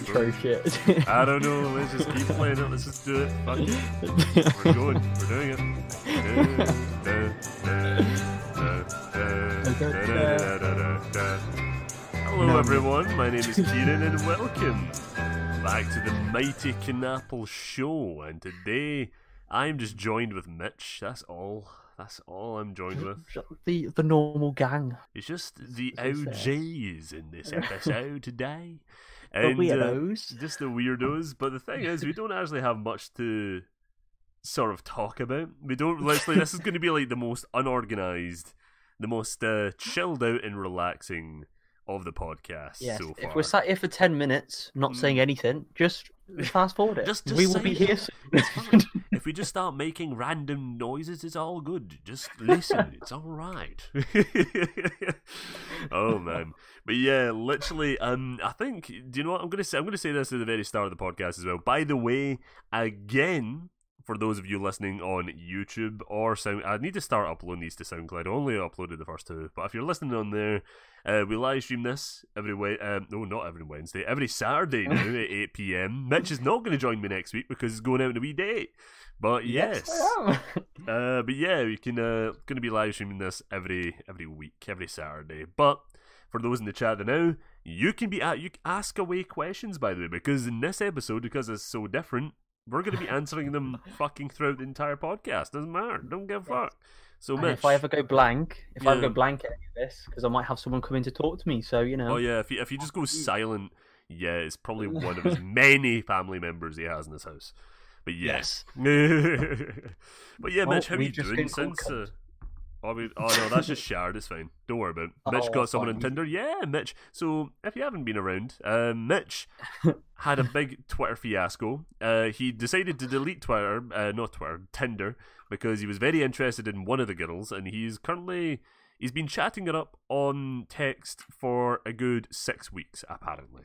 intro shit? I don't know. Let's just keep playing it. Let's just do it. Fuck it. We're going. We're doing it. Hello, everyone. My name is Kieran, and welcome back to the Mighty Cunapple Show. And today, I'm just joined with Mitch. That's all. That's all I'm joined with. the the normal gang. It's just the. OJs in this episode today. The And, uh, weirdos. just the weirdos. But the thing is, we don't actually have much to sort of talk about. We don't literally. this is going to be like the most unorganized, the most uh, chilled out and relaxing of the podcast Yes. so far. if we're sat here for ten minutes, not saying Mm. anything, just fast forward it. Just- just we will be it. here. Soon. if we just start making random noises, it's all good. Just listen. it's all right. oh man, but yeah, literally. Um, I think. Do you know what I'm gonna say? I'm gonna say this at the very start of the podcast as well. By the way, again. For those of you listening on YouTube or Sound, I need to start uploading these to SoundCloud. I only uploaded the first two, but if you're listening on there, uh, we live stream this every way. Um, no, not every Wednesday. Every Saturday now at eight pm. Mitch is not going to join me next week because he's going out on a wee date. But yes, am. uh, but yeah, we can uh, going to be live streaming this every every week, every Saturday. But for those in the chat now, you can be at you ask away questions by the way, because in this episode, because it's so different, we're going to be answering them fucking throughout the entire podcast. Doesn't matter. Don't give a fuck. So Mitch, if I ever go blank, if I ever go blank at any of this, because I might have someone come in to talk to me, so you know. Oh yeah, if you if you just go silent, yeah, it's probably one of his many family members he has in his house. But yes, but yeah, Mitch, how we've you doing since? Uh, oh, we, oh no, that's just shared. It's fine. Don't worry about. it. Mitch Oh, got someone on. Tinder. Yeah, Mitch. So if you haven't been around, uh, Mitch had a big Twitter fiasco. Uh, he decided to delete Twitter, uh, not Twitter, Tinder, because he was very interested in one of the girls, and he's currently he's been chatting it up on text for a good six weeks apparently,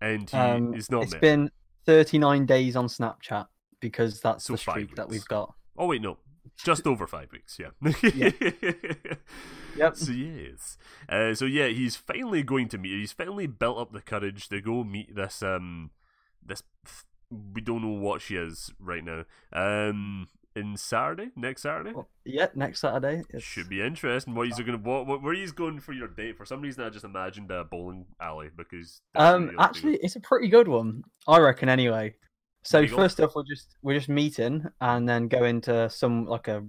and he um, is not it's met. been 39 days on Snapchat because that's So the streak that we've got. Oh wait, no, just over five weeks. Yeah. Yeah. Yep. So yes, uh, so yeah, he's finally going to meet. He's finally built up the courage to go meet this um this we don't know what she is right now. Um, in Saturday, next Saturday. Well, yeah, next Saturday. It's... Should be interesting. What he's gonna what, what where he's going for your date? For some reason, I just imagined a bowling alley because Um, actually, it's a pretty good one, I reckon. Anyway, so first off, we're just we're just meeting and then go into some like a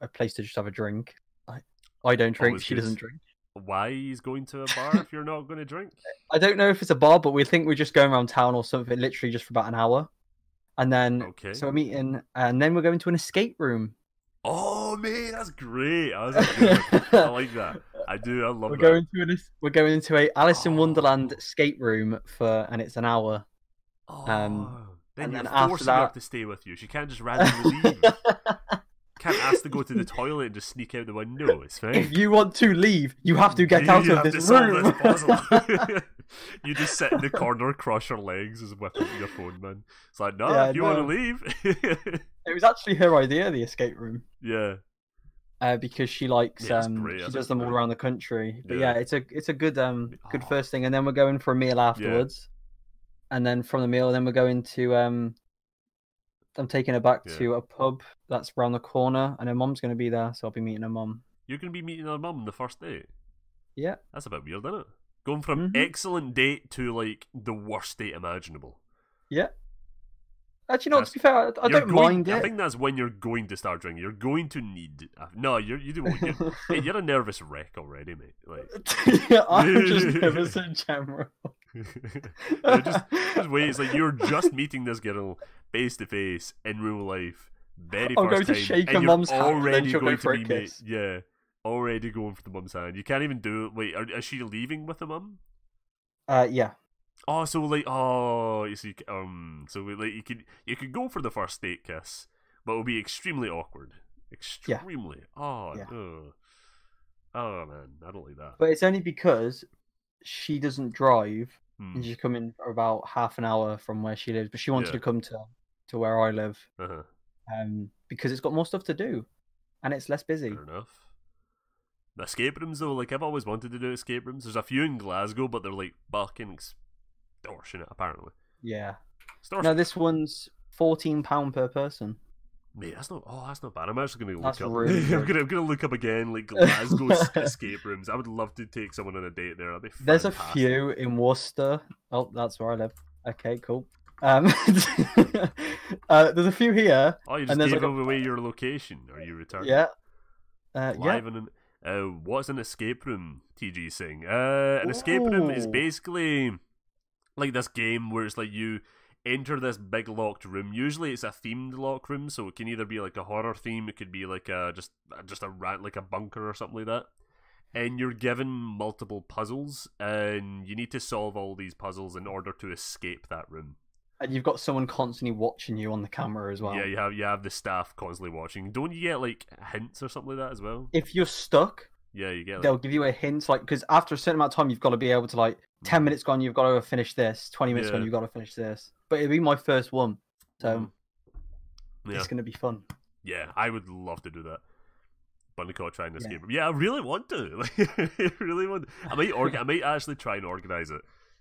a place to just have a drink. I I don't drink. Always she doesn't drink. why he's going to a bar if you're not going to drink. I don't know if it's a bar, but we think we're just going around town or something, literally just for about an hour, and then Okay. so we're meeting, and then we're going to an escape room. Oh man, that's great. I, like, I like that. I do. I love it. We're that. going to an we're going into a Alice in Oh. Wonderland escape room for, and it's an hour. oh, um, then and you're then forcing her to stay with you. She can't just randomly leave. Can't ask to go to the toilet and just sneak out the window. It's fine. if you want to leave, you have to get out of this room. this you just sit in the corner, cross your legs, as whip up your phone, man. It's like, no, Yeah, if you no. want to leave, It was actually her idea, the escape room, yeah. uh, because she likes Yeah, um great, she does them all around the country. But Yeah. yeah, it's a it's a good um good Oh. first thing, and then we're going for a meal afterwards, and then from the meal, then we're going to um. I'm taking her back Yeah. to a pub that's round the corner, and her mom's going to be there, so I'll be meeting her mom. You're going to be meeting her mum the first date. Yeah, That's a bit weird, isn't it? Going from Mhm. excellent date to like the worst date imaginable. yeah. Actually, no. That's- To be fair, I, I don't going- mind it. I think that's when you're going to start drinking. You're going to need. uh, No, you're you do. You're, mate, you're a nervous wreck already, mate. Like, yeah, I'm just nervous in general. Yeah, just, just wait. It's like you're just meeting this girl face to face in real life, very I'm first going to time, shake and you're mum's hand and then already go going for to a be mate. Yeah, already going for the mum's hand. You can't even do it. Wait, are, is she leaving with the mum? Uh, yeah. Oh, so like, oh, you see, um, so like you could you could go for the first date kiss, but it would be extremely awkward. Extremely. Oh, Yeah. ugh. oh man, I don't like that. But it's only because she doesn't drive Hmm. and she's coming for about half an hour from where she lives, but she wants Yeah. to come to to where I live Uh-huh. um, because it's got more stuff to do and it's less busy. Fair enough. The escape rooms though, like I've always wanted to do escape rooms. There's a few in Glasgow, but they're like fucking extortionate apparently. Yeah. Star No, this one's fourteen pound per person. Mate, that's not. Oh, that's not bad. I'm actually going to look up. really I'm I'm gonna look up again, like Glasgow escape rooms. I would love to take someone on a date there. There's a few in Worcester. Oh, that's where I live. Okay, cool. Um, uh, there's a few here. Oh, you just gave like a- away your location. Are you retarded? Yeah. Uh, yeah. Live in an, uh, what's an escape room? TG saying. Uh, an escape room is basically like this game where it's like you enter this big locked room. Usually, it's a themed lock room, so it can either be like a horror theme, it could be like a just just a rat like a bunker or something like that. And you're given multiple puzzles, and you need to solve all these puzzles in order to escape that room. And you've got someone constantly watching you on the camera as well. Yeah, you have you have the staff constantly watching. Don't you get like hints or something like that as well? If you're stuck, Yeah, you get they'll give you a hint, like because after a certain amount of time, you've got to be able to like ten mm. minutes gone, you've got to finish this. Twenty minutes gone, you've got to finish this. But it'll be my first one, so Mhm. yeah. it's gonna be fun. Yeah, I would love to do that. Bundicott trying to Yeah. escape room. Yeah, I really want to. Like, I really want. I might org- I might actually try and organize it.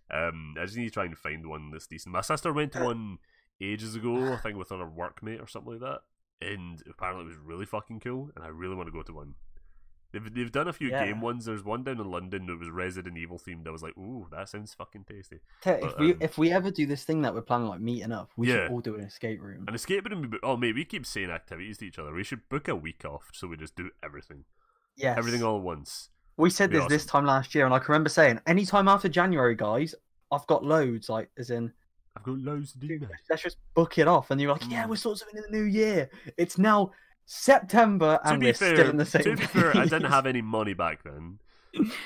Um, I just need to try and find one that's decent. My sister went to one ages ago, I think, with her workmate or something like that, and apparently it was really fucking cool. And I really want to go to one. They've they've done a few Yeah. game ones. There's one down in London that was Resident Evil themed. I was like, ooh, that sounds fucking tasty. Tell- But, if we um, if we ever do this thing that we're planning, like meeting up, we Yeah. should all do an escape room. An escape room. Oh, mate, we keep saying activities to each other. We should book a week off so we just do everything, Yes, everything all at once. We said this this time last year, and I can remember saying, anytime after January, guys, I've got loads. Like, as in, I've got loads to do, let's just book it off. And you're like, yeah, Mm. we'll sort something in the new year. It's now September, and we're fair, still in the same. to be fair, I didn't have any money back then.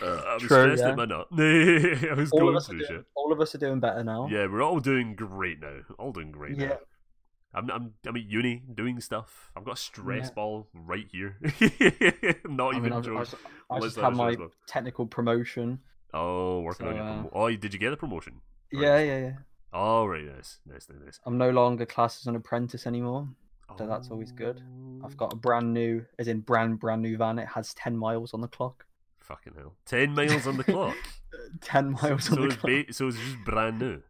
Uh, I was True, stressed yeah. my nut. I was all going through doing, shit. all of us are doing better now. Yeah, we're all doing great now. All doing great Yeah. now. I'm, I'm, I'm at uni doing stuff. I've got a stress Yeah. ball right here. Not I even mean, I've, joking. I've, I just had my technical promotion. Oh, working on your uh, promo- Oh, did you get a promotion? Right. Yeah, yeah, yeah. Oh, right, nice, nice, nice, nice. I'm no longer classed as an apprentice anymore. So that's always good. I've got a brand new, as in brand brand new van. It has ten miles on the clock. fucking hell. Ten miles on the clock. Ten miles so on the it's clock. ba- so it's just brand new.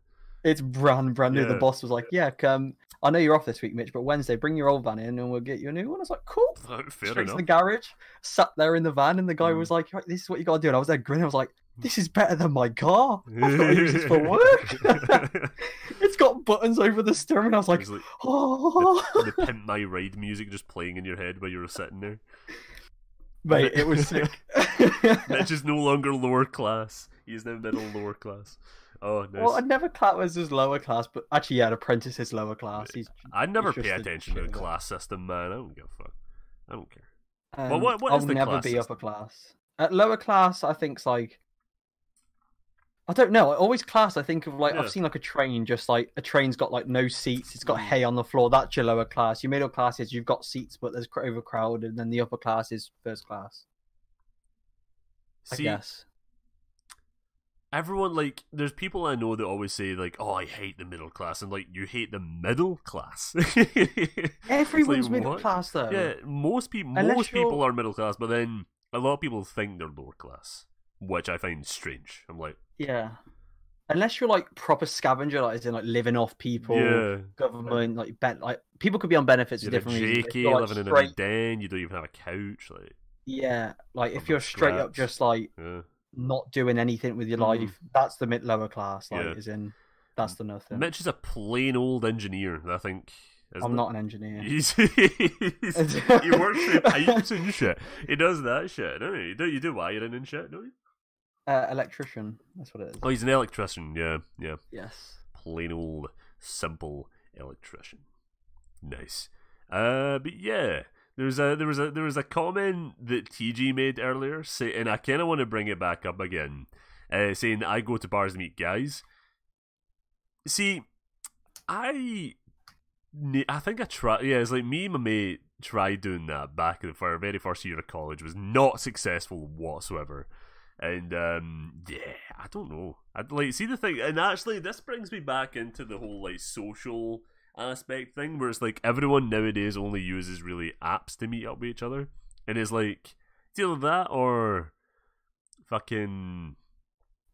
It's brand brand new. The boss was like, "Yeah, come. I know you're off this week, Mitch, but Wednesday bring your old van in and we'll get you a new one." I was like, "Cool." Fair Straight enough. to the garage, sat there in the van, and the guy Mm. was like, "This is what you got to do." And I was there grinning. I was like, "This is better than my car. I've got to use this for work." it's got buttons over the steering. I was like, like "Oh, the Pimp My Ride music just playing in your head while you were sitting there. mate, it was sick." Mitch is no longer lower class. He is now middle lower class. Oh, nice. Well, I never class was as lower class, but actually, yeah, an apprentice is lower class. He's, I never pay attention to the class system, man. I don't give a fuck. I don't care. um, what- what I'll is the never be system? upper class. At lower class, I think's like, I don't know. I always class. I think of like Yeah. I've seen like a train, just like a train's got like no seats. It's got Mm. hay on the floor. That's your lower class. Your middle class is you've got seats, but there's overcrowded. And then the upper class is first class. I guess. everyone like there's people I know that always say like, "Oh, I hate the middle class," and like you hate the middle class. Everyone's like, middle what? class though. yeah, most people Unless most you're- people are middle class, but then a lot of people think they're lower class, which I find strange. I'm like, Yeah. Unless you're like proper scavenger, like as in like living off people, yeah, government, like bet, like people could be on benefits for you're a different reasons. you're, like, living in a den. You don't even have a couch. Like, Yeah, like if you're straight up just like yeah. not doing anything with your Mm. life, that's the mid lower class. Like, Yeah. as in that's the nothing. Mitch is a plain old engineer. I think. I'm it? not an engineer. He's, he's, he works with pipes and shit. He does that shit, don't he? You do, you do wiring and shit, don't you? Uh, electrician. That's what it is. Oh, he's an electrician. Yeah, yeah. Yes. Plain old, simple electrician. Nice. Uh, but yeah, there was a there was a there was a comment that TG made earlier, say, and I kind of want to bring it back up again, uh, saying I go to bars to meet guys. See, I, I think I tried. Yeah, it's like me and my mate tried doing that back in- for our very first year of college. Was not successful whatsoever. And um, yeah, I don't know. I'd like see the thing, and actually, this brings me back into the whole like social aspect thing, where it's like everyone nowadays only uses really apps to meet up with each other, and it's like it's either that or fucking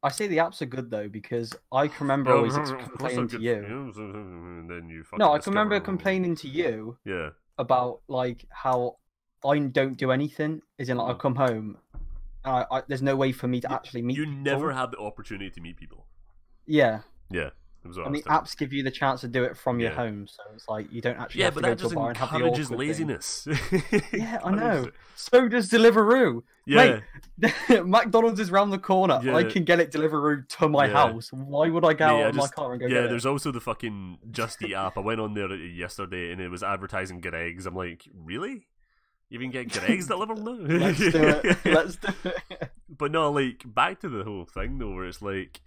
I say the apps are good though because I can remember always complaining to you. And then you No, I can remember complaining to you Yeah. about like how I don't do anything. Is in like I Mm. come home, I, I, there's no way for me to You- actually meet. You people. never had the opportunity to meet people. Yeah, Yeah. It was I and was the telling apps give you the chance to do it from your Yeah. home, so it's like you don't actually Yeah, have but to go that to a just bar and have the awkward laziness. Yeah, I know. So does Deliveroo. Yeah. McDonald's is round the corner. I can get it Deliveroo to my Yeah. house. Why would I go Mate, out of my car and go yeah, there's also the fucking Just Eat app. I went on there yesterday and it was advertising Greggs. I'm like, really? You even get Greggs delivered now? Let's do it. Let's do it. But no, like back to the whole thing though, where it's like,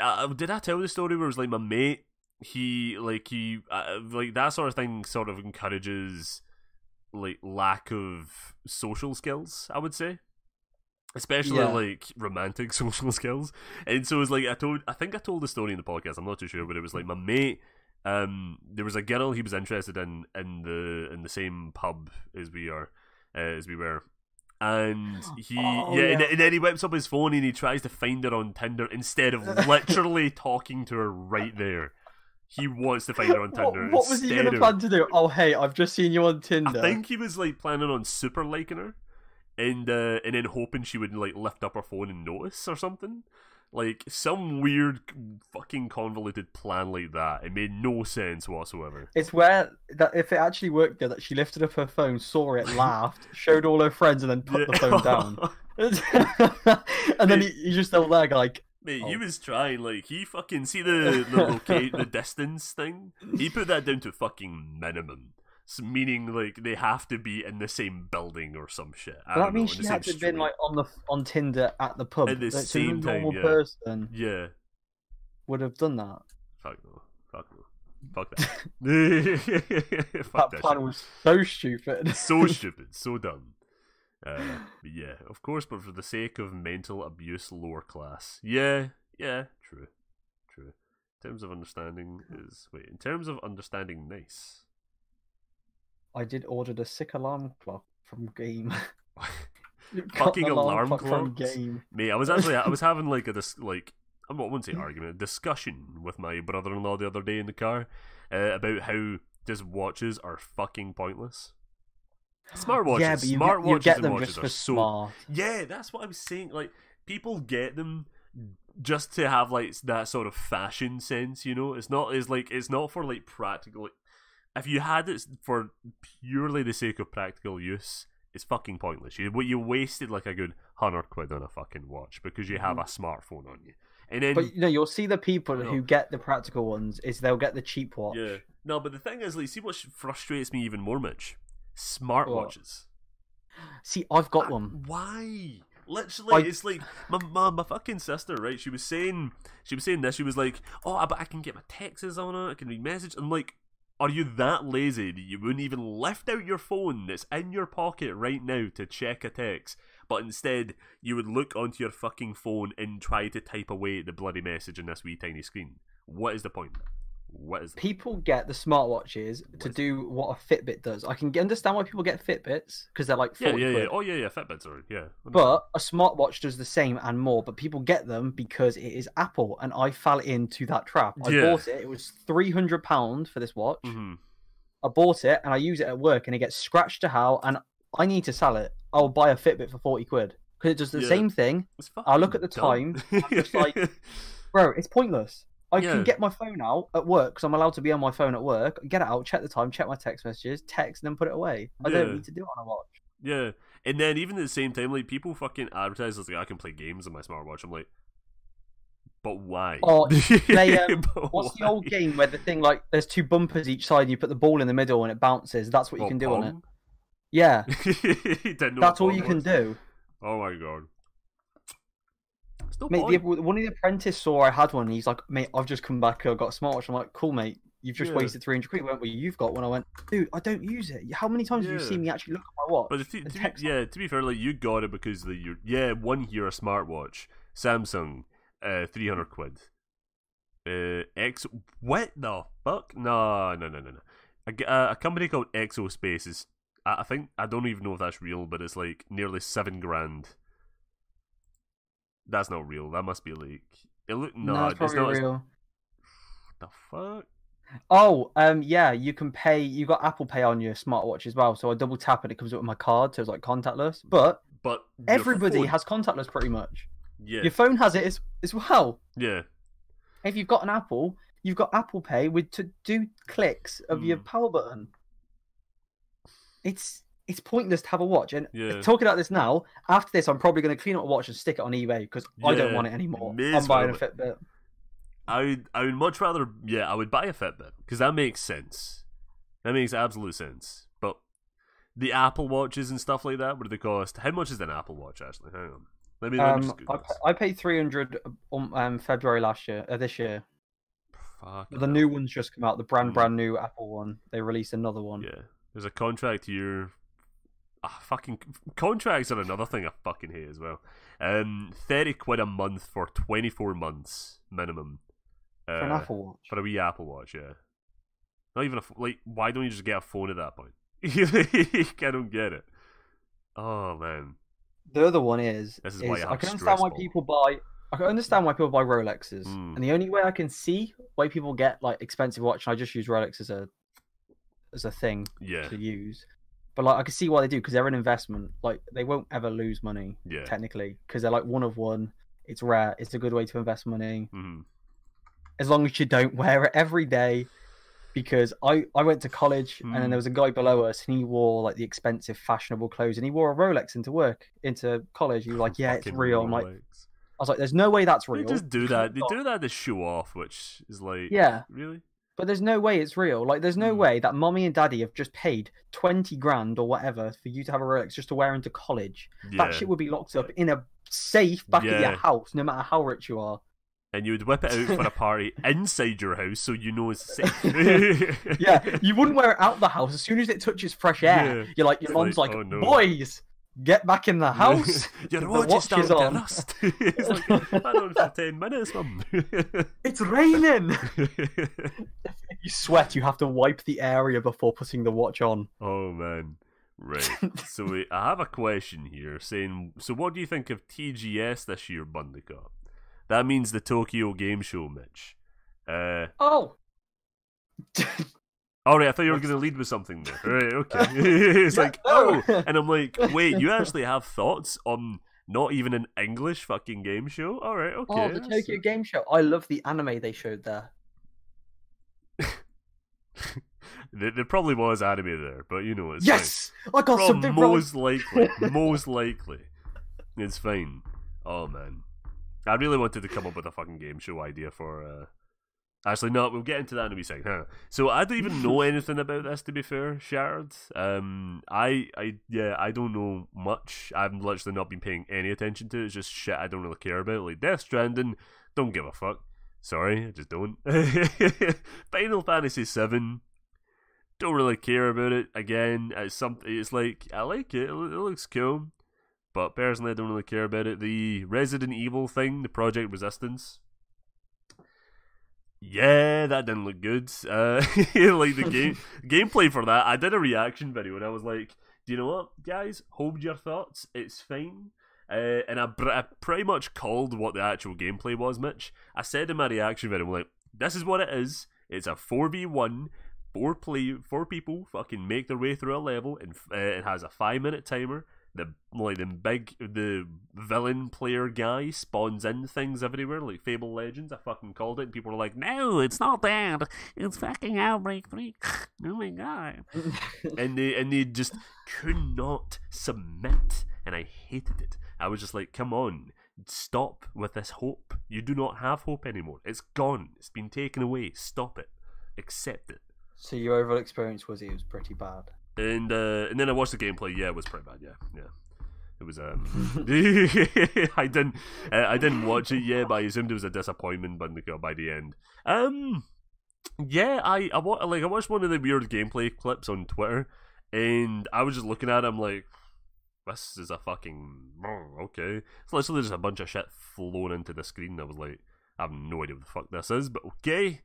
uh, did I tell the story where it was like my mate? He like he uh, like that sort of thing sort of encourages like lack of social skills. I would say, especially Yeah. like romantic social skills. And so it's like I told, I think I told the story in the podcast. I'm not too sure, but it was like my mate. Um, there was a girl he was interested in in the in the same pub as we are, uh, as we were, and he Oh, yeah, And, yeah. and then he whips up his phone and he tries to find her on Tinder instead of literally talking to her right there. He wants to find her on Tinder. what was he going to plan to do? Oh, hey, I've just seen you on Tinder. I think he was like planning on super liking her, and uh, and then hoping she would like lift up her phone and notice or something. Like some weird fucking convoluted plan like that. It made no sense whatsoever. It's where that if it actually worked there, that she lifted up her phone, saw it, laughed, showed all her friends, and then put the phone down. and then he, he's just still there, like, Mate, he Oh. was trying. Like he fucking see the the locate the distance thing. He put that down to fucking minimum. Meaning like they have to be in the same building or some shit. I that means know, she had to have been like on the on Tinder at the pub. At the Like, same time, normal yeah. person yeah. would have done that. Fuck no. Fuck no. Fuck that. Fuck that that plan shit. was so stupid. so stupid, so dumb. Uh, yeah, of course, but for the sake of mental abuse, lower class. Yeah, yeah, true, true. In terms of understanding is wait. In terms of understanding, nice. I did order the sick alarm clock from game. Fucking alarm clock from game. Mate, I was actually I was having like a dis- like I wouldn't say argument, discussion with my brother-in-law the other day in the car uh, about how just watches are fucking pointless. Smartwatches, yeah, but you smartwatches get, you get and them watches just are for so smart. Yeah, that's what I was saying. Like people get them just to have like that sort of fashion sense, you know. It's not it's like it's not for like practical. If you had it for purely the sake of practical use, it's fucking pointless. You you wasted like a good hundred quid on a fucking watch because you have a smartphone on you, and then But you know, you'll see the people who get the practical ones is they'll get the cheap watch. yeah, no. But the thing is, like, see what frustrates me even more, Mitch? Smartwatches. See, I've got Uh, one. Why? Literally, I- it's like my, my my fucking sister, right? She was saying she was saying this. She was like, "Oh, but I can get my texts on it. I can read messages." I'm like, "Are you that lazy that you wouldn't even lift out your phone that's in your pocket right now to check a text, but instead you would look onto your fucking phone and try to type away the bloody message on this wee tiny screen? What is the point? What is People get the smartwatches to What's- do what a Fitbit does. I can understand why people get Fitbits because they're like yeah, 40 yeah, yeah. quid. Oh, yeah, yeah. Fitbits are yeah. But a smartwatch does the same and more, but people get them because it is Apple, and I fell into that trap. I Yeah. bought it; it was three hundred pound for this watch. hmm I bought it and I use it at work, and it gets scratched to hell, and I need to sell it. I'll buy a Fitbit for forty quid because it does the Yeah. same thing, I'll look at the dumb. time, I'm just like- bro. It's pointless. I can get my phone out at work because I'm allowed to be on my phone at work. Get it out, check the time, check my text messages, text, and then put it away. I Yeah. don't need to do it on a watch. Yeah, and then even at the same time, like people fucking advertise as like I can play games on my smartwatch. I'm like, but why? Oh, they, um, What's the old game where the thing like there's two bumpers each side and you put the ball in the middle and it bounces? That's what you Oh, can do on it. Yeah, that's all you Pong can do. Oh my god. No Mate, the, one of the apprentices saw I had one. And he's like, "Mate, I've just come back. I've got a smartwatch." I'm like, "Cool, mate. You've just Yeah. wasted 300 quid." Went, well, you've got one. I went, "Dude, I don't use it. How many times have you seen me actually look at my watch?" But to, be, yeah, to be fair, like you got it because the you yeah one here a smartwatch, Samsung, uh, three hundred quid. Uh, X what the fuck? No, no, no, no, no. A, a company called Exospace is. I I think I don't even know if that's real, but it's like nearly seven grand. That's not real. That must be like it look No, no, it's probably not. real. The fuck? Oh, um, yeah, you can pay. You got Apple Pay on your smartwatch as well. So I double tap it, it comes up with my card, so it's like contactless. But But everybody phone- has contactless pretty much. yeah Your phone has it as, as well. yeah If you've got an Apple, you've got Apple Pay with to do clicks of your Mm. power button. It's it's pointless to have a watch. And yeah. talking about this now, after this, I'm probably going to clean up a watch and stick it on eBay because I don't want it anymore. I'm buying a. Fitbit. I would I would much rather yeah I would buy a Fitbit because that makes sense. That makes absolute sense. But the Apple watches and stuff like that, what do they cost? How much is an Apple watch actually? Hang on. Let me, let me Um, I, Google pa- this. I paid 300 um, um February last year, uh, this year. Fuck. The new one's just come out, the brand Mm. brand new Apple one. They released another one. Yeah. There's a contract here. Ah, fucking contracts are another thing I fucking hate as well. Um, thirty quid a month for twenty four months minimum. Uh, For an Apple Watch. for a wee Apple Watch, yeah. Not even a like. Why don't you just get a phone at that point? I don't get it. Oh man, The other one is, This is is why you I can understand why ball. people buy. I can understand why people buy Rolexes, Mm. and the only way I can see why people get like expensive watch, I just use Rolex as a as a thing yeah, to use. But like I can see why they do because they're an investment. Like they won't ever lose money yeah. technically because they're like one of one. It's rare. It's a good way to invest money hmm as long as you don't wear it every day. Because I, I went to college and then Hmm. there was a guy below us and he wore like the expensive fashionable clothes and he wore a Rolex into work into college. He was like, yeah, it's real. I'm like, I was like, there's no way that's They real. just do that. They do that to show off, which is like, Yeah, really. But there's no way it's real. Like, there's no Hmm. way that mommy and daddy have just paid twenty grand or whatever for you to have a Rolex just to wear into college. Yeah. That shit would be locked up in a safe back Yeah. your house, no matter how rich you are. and you would whip it out for a party inside your house so you know it's safe. Yeah, you wouldn't wear it out the house as soon as it touches fresh air. Yeah. You're like, your It's mom's like, like, oh, no. boys, get back in the house. Your The watch, watch is starting to on." rust. it's like, I don't for 10 minutes, mum. it's raining. you sweat. You have to wipe the area before putting the watch on. oh, man. Right. So I have a question here saying, so what do you think of TGS this year, Bundicott? That means the Tokyo Game Show, Mitch. Uh, Oh. All right, I thought you were going to lead with something there. Right, okay. it's Yeah, like, no. oh, and I'm like, wait, you actually have thoughts on not even an English fucking game show? All right, okay. oh, the that's- Tokyo Game Show. I love the anime they showed there. there, there probably was anime there, but you know, it's fine. yes, I got Well, something wrong. most likely, most likely, it's fine. Oh man, I really wanted to come up with a fucking game show idea for. uh Actually, no, we'll get into that in a wee second. On. So I don't even know anything about this. To be fair, Shard. Um, I, I, yeah, I don't know much. I've literally not been paying any attention to it. It's just shit I don't really care about. Like Death Stranding, don't give a fuck. Sorry, I just don't. Final Fantasy Seven, don't really care about it. Again, it's something. It's like I like it. It, it looks cool, but personally, I don't really care about it. The Resident Evil thing, the Project Resistance. Yeah, that didn't look good. Uh, like the game gameplay for that, I did a reaction video and I was like, "Do you know what, guys? Hold your thoughts. It's fine." Uh, and I, br- I pretty much called what the actual gameplay was, Mitch. I said in my reaction video, I'm like, "This is what it is. It's a four v one." Four play, four people fucking make their way through a level, and uh, it has a five minute timer. The like the big the villain player guy spawns in things everywhere, like Fable Legends. I fucking called it, and people were like, "No, it's not that. It's fucking Outbreak 3. oh my god!" and they and they just could not submit, and I hated it. I was just like, "Come on, stop with this hope. You do not have hope anymore. It's gone. It's been taken away. Stop it. Accept it." So your overall experience was it was pretty bad. And uh, and then I watched the gameplay. Yeah, it was pretty bad. Yeah, yeah. It was um. I didn't uh, I didn't watch it yet, but I assumed it was a disappointment. But by the end, um, yeah, I I wa- like I watched one of the weird gameplay clips on Twitter, and I was just looking at it. I'm like, this is a fucking okay. It's literally just a bunch of shit flown into the screen. I was like, I have no idea what the fuck this is, but okay.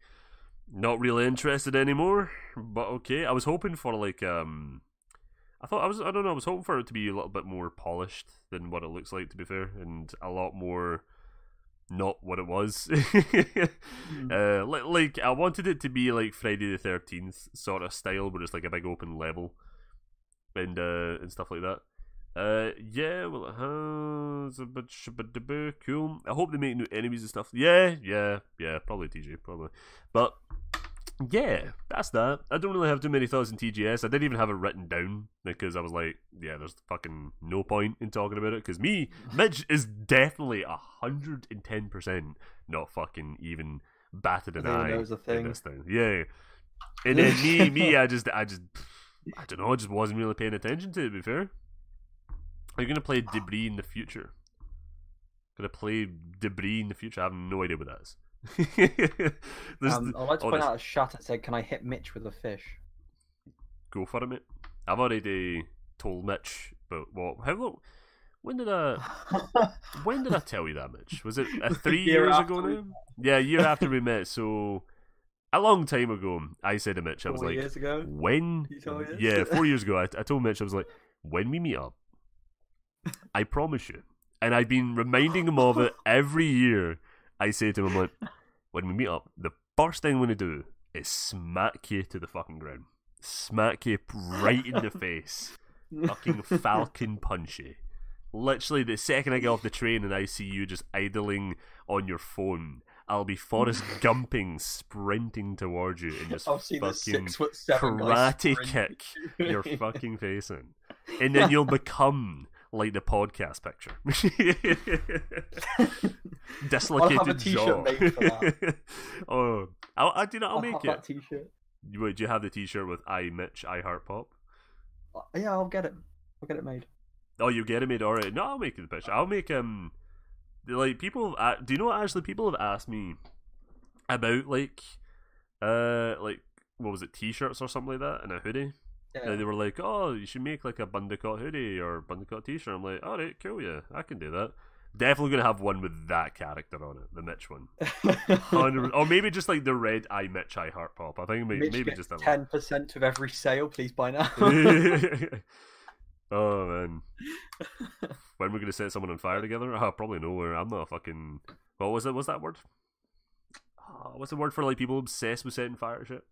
Not really interested anymore, but okay. I was hoping for like um, I thought I was I don't know I was hoping for it to be a little bit more polished than what it looks like to be fair, and a lot more not what it was. uh, like, like I wanted it to be like Friday the Thirteenth sort of style, where it's like a big open level and uh, and stuff like that. Uh, yeah, well, it has a bit shabba cool. I hope they make new enemies and stuff. Yeah, yeah, yeah, probably TJ, probably. But yeah, that's that. I don't really have too many thoughts in TGS. I didn't even have it written down because I was like, yeah, there's fucking no point in talking about it. Because me, Mitch is definitely hundred and ten percent not fucking even batted an eye knows a thing. this thing. Yeah, and then me, me, I just, I just, I don't know, I just wasn't really paying attention to it. To be fair, are you gonna play Debris in the future? Gonna play Debris in the future? I have no idea what that is. Um, I'd like to oh, point out a shot that said, "Can I hit Mitch with a fish?" Go for it, mate. I've already told Mitch, but what? How long? When did I? When did I tell you that, Mitch? Was it uh, three Year years ago we now? Yeah, a year after we met. So a long time ago, I said to Mitch, I was Four like, years ago. when? You told? Yeah, four years ago, I, I told Mitch, I was like, when we meet up, I promise you. And I've been reminding him of it every year. I say to him, like, when we meet up, the first thing I'm going to do is smack you to the fucking ground. Smack you right in the face. Fucking falcon punch you. Literally, the second I get off the train and I see you just idling on your phone, I'll be Forrest Gumping, sprinting towards you and just fucking six foot seven karate kick your fucking face in. And then you'll become like the podcast picture. Dislocated I'll have a t-shirt jaw. made for that. oh, I'll, I do know. I'll, I'll make it. that t-shirt. Do you have the T-shirt with "I Mitch I Heart Pop"? Uh, Yeah, I'll get it. I'll get it made. Oh, you get it made All right. No, I'll make the picture. I'll make um, like people. Uh, do you know what? Actually, people have asked me about like, uh, like what was it, T-shirts or something like that, and a hoodie. Yeah. And they were like, "Oh, you should make like a Bundicott hoodie or Bundicott T-shirt." I'm like, "All right, cool, yeah, I can do that." Definitely gonna have one with that character on it, the Mitch one, or maybe just like the red "I Mitch I Heart Pop." I think maybe, Mitch maybe just ten percent of every sale. Please buy now. oh man, when we're gonna set someone on fire together? Oh, probably nowhere. I'm not a fucking. What was it? What's that word? Oh, what's the word for like people obsessed with setting fire shit?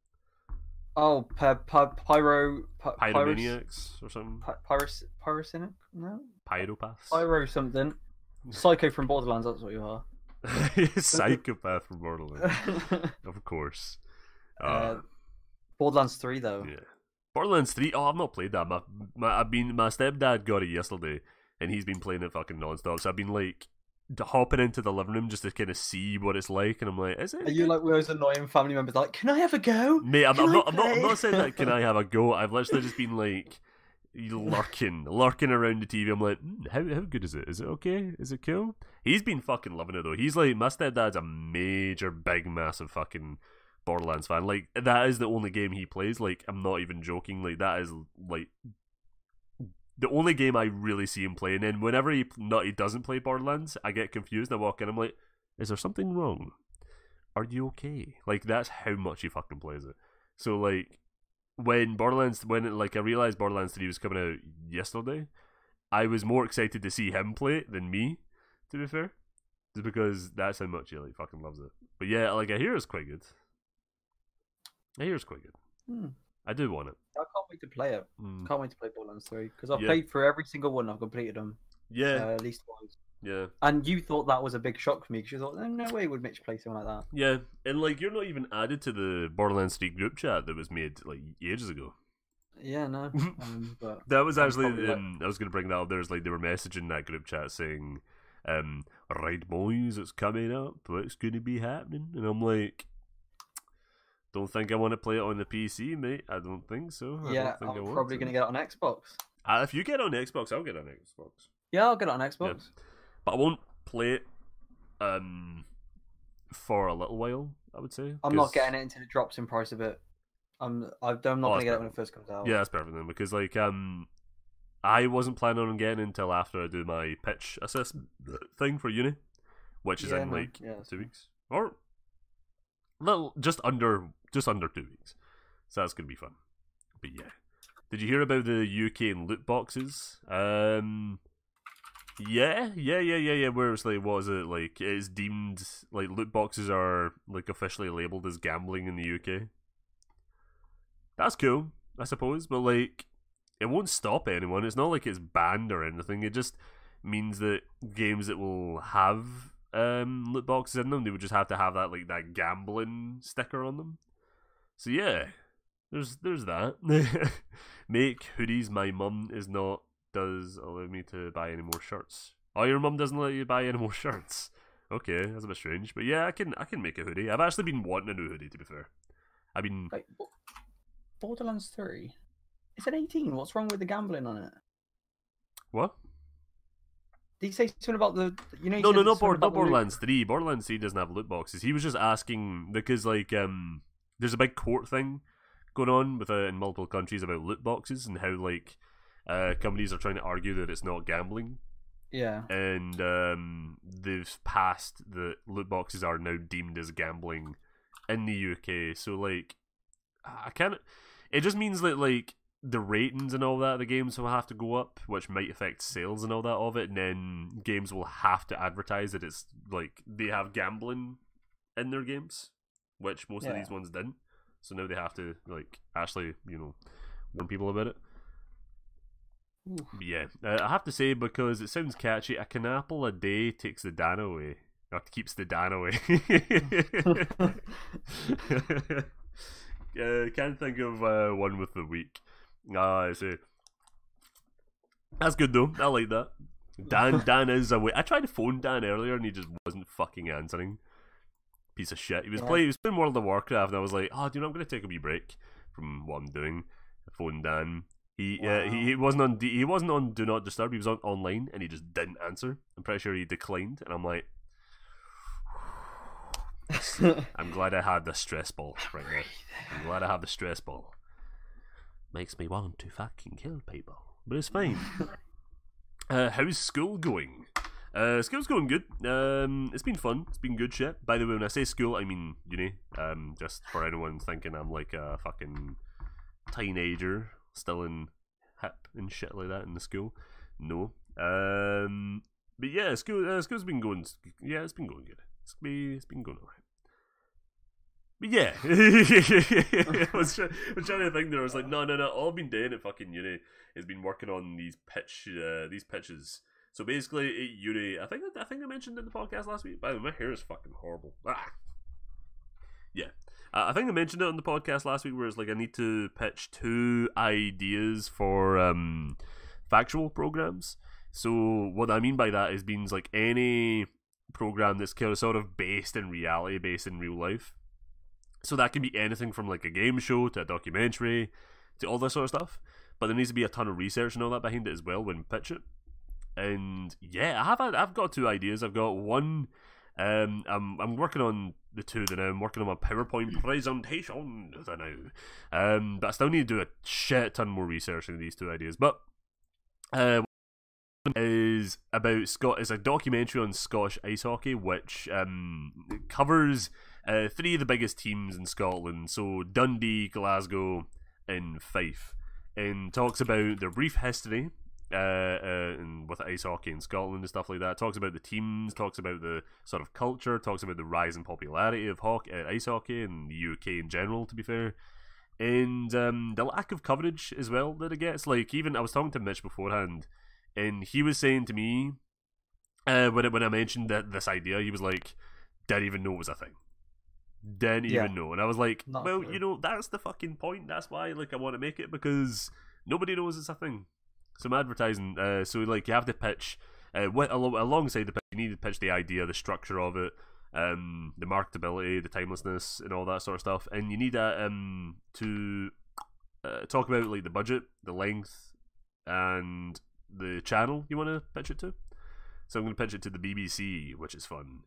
Oh, pi- pi- pyro, pyrus- Pyromaniacs or something? pi- pyrus, pyrocynic? No, Pyropaths. pyro something. Psycho from Borderlands. That's what you are. Psychopath from Borderlands, of course. Uh, Uh, Borderlands Three though. yeah. Borderlands Three. Oh, I've not played that. My, my, I've been. My stepdad got it yesterday, and he's been playing it fucking nonstop. So I've been like hopping into the living room just to kind of see what it's like, and I'm like, is it? Are you like one of those annoying family members? Like, can I have a go? Mate, I'm, I'm not. I'm not. I'm not saying that. Can I have a go? I've literally just been like lurking, lurking around the TV. I'm like, "Hmm, how how good is it? Is it okay? Is it cool? He's been fucking loving it though. He's like, my stepdad's a major, big, massive fucking Borderlands fan. Like that is the only game he plays. Like I'm not even joking. Like that is like the only game I really see him playing. And whenever he not he doesn't play Borderlands, I get confused. I walk in, I'm like, is there something wrong? Are you okay? Like that's how much he fucking plays it. So like when Borderlands when like I realized Borderlands 3 was coming out yesterday, I was more excited to see him play it than me, to be fair. Just because that's how much he like fucking loves it. But yeah, like I hear it's quite good. I hear it's quite good. Hmm. I do want it. Wait to play it. Mm. Can't wait to play Borderlands 3 because I've Yeah. played through every single one. I've completed them Yeah, uh, at least twice. yeah. And you thought that was a big shock for me because you thought, "Eh, no way would Mitch play something like that. Yeah, and like you're not even added to the Borderlands 3 group chat that was made like ages ago. Yeah, no. um, but That was actually like- um, I was gonna bring that up. There's like they were messaging that group chat saying, um, "Right, boys, it's coming up. What's gonna be happening?" And I'm like, "Don't think I want to play it on the PC, mate. I don't think so. I yeah, don't think I I'm probably going to get it on Xbox. Uh, if you get it on Xbox, I'll get it on Xbox, Yeah, I'll get it on Xbox. but I won't play it um for a little while. I would say I'm not getting it until it drops in price a bit. I'm, I'm not Oh, going to get it when it first comes out. Yeah, that's perfect then because like um I wasn't planning on getting it until after I do my pitch assessment thing for uni, which is Yeah, in like yeah, two weeks or little just under just under two weeks. So that's gonna be fun. But yeah, Did you hear about the UK and loot boxes? Um, yeah, yeah, yeah, yeah, yeah. Where it's like, what is it like? It's deemed like loot boxes are like officially labeled as gambling in the UK. That's cool, I suppose, but like, it won't stop anyone. It's not like it's banned or anything. It just means that games that will have um loot boxes in them, they would just have to have that like that gambling sticker on them. So yeah, there's there's that. Make hoodies. My mum is not does allow me to buy any more shirts. Oh, your mum doesn't let you buy any more shirts. Okay, that's a bit strange, but yeah, I can I can make a hoodie. I've actually been wanting a new hoodie. To be fair, I've been Wait, Borderlands 3? It's an 18. What's wrong with the gambling on it? what? Did you say something about the. You know, No, no, no, Bor- not Borderlands Three. Borderlands Three doesn't have loot boxes. He was just asking because like um, there's a big court thing going on with uh, in multiple countries about loot boxes and how like uh companies are trying to argue that it's not gambling Yeah. and um, they've passed that loot boxes are now deemed as gambling in the UK. So like, I can't. It just means that like the ratings and all that of the games will have to go up, which might affect sales and all that of it. And then games will have to advertise that it's like they have gambling in their games, which most of these ones didn't. So now they have to like actually, you know, warn people about it. Yeah, uh, I have to say because it sounds catchy. A Cunapple a day takes the dan away, or keeps the dan away. uh, can't think of uh, one with the week. Ah, I see. That's good though. I like that. Dan, Dan is away. I tried to phone Dan earlier and he just wasn't fucking answering. Piece of shit. He was Yeah. playing. He was playing World of Warcraft, and I was like, "Oh, do you know I'm going to take a wee break from what I'm doing." I phoned Dan. He, uh, he he wasn't on D- he wasn't on Do Not Disturb. He was on online, and he just didn't answer. I'm pretty sure he declined, and I'm like, I'm glad I had the stress ball right now. I'm glad I have the stress ball. Makes me want to fucking kill people, but it's fine. uh, how's school going? Uh, school's going good. Um, it's been fun. It's been good shit. By the way, when I say school, I mean uni. Um, just for anyone thinking I'm like a fucking teenager still in hip and shit like that in the school. No. Um, but yeah, school uh, school's been going. Yeah, it's been going good. It's been it's been going alright. Yeah, I was, try- I was trying to think there. I was like, no, no, no. All I've been doing at fucking uni has been working on these pitch, uh, these pitches. So basically, at uni, I think I think I mentioned in the podcast last week. By the way, my hair is fucking horrible. Ah. Yeah, uh, I think I mentioned it on the podcast last week, where it's like I need to pitch two ideas for um, factual programs. So what I mean by that is means like any program that's kind of sort of based in reality, based in real life. So that can be anything from like a game show to a documentary to all this sort of stuff. But there needs to be a ton of research and all that behind it as well when you pitch it. And yeah, I have had, I've got two ideas. I've got one. Um, I'm I'm working on the two that now. I'm working on my PowerPoint presentation the now. Um, but I still need to do a shit ton more research into these two ideas. But uh, is about Scott is a documentary on Scottish ice hockey, which um, covers uh, three of the biggest teams in Scotland. So Dundee, Glasgow, and Fife, and talks about their brief history. Uh, uh, and with ice hockey in Scotland and stuff like that, talks about the teams, talks about the sort of culture, talks about the rise in popularity of hockey, uh, ice hockey in the UK in general. To be fair, and um, the lack of coverage as well that it gets. Like even I was talking to Mitch beforehand, and he was saying to me uh, when it, when I mentioned that this idea, he was like, "Didn't even know it was a thing. Didn't Yeah. even know." And I was like, Not "Well, true. you know, that's the fucking point. That's why like I want to make it because nobody knows it's a thing. Some advertising. Uh, so like you have to pitch." Uh, with, alongside the pitch, you need to pitch the idea, the structure of it, um, the marketability, the timelessness, and all that sort of stuff. And you need that um, to uh, talk about like the budget, the length, and the channel you want to pitch it to. So I'm going to pitch it to the BBC, which is fun.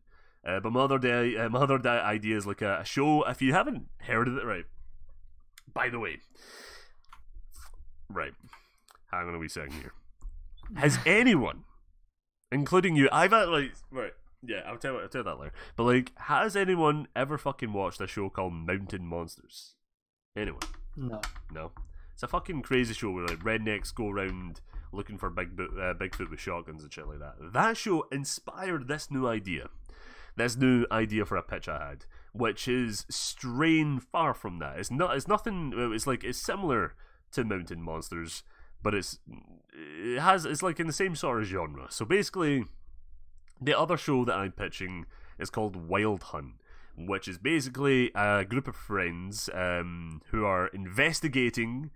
Uh, but my other day, uh, my other day idea is like a, a show. If you haven't heard of it, right? By the way, right. Hang on a wee second here. Has anyone, including you, I've had like right. Yeah, I'll tell I'll tell that later. But like, has anyone ever fucking watched a show called Mountain Monsters? Anyone? No. No. It's a fucking crazy show where like rednecks go around looking for big uh, Bigfoot with shotguns and shit like that. That show inspired this new idea. This new idea for a pitch I had, which is straying far from that. It's not. It's nothing. It's like it's similar to Mountain Monsters, but it's it has. It's like in the same sort of genre. So basically, the other show that I'm pitching is called Wild Hunt which is basically a group of friends um, who are investigating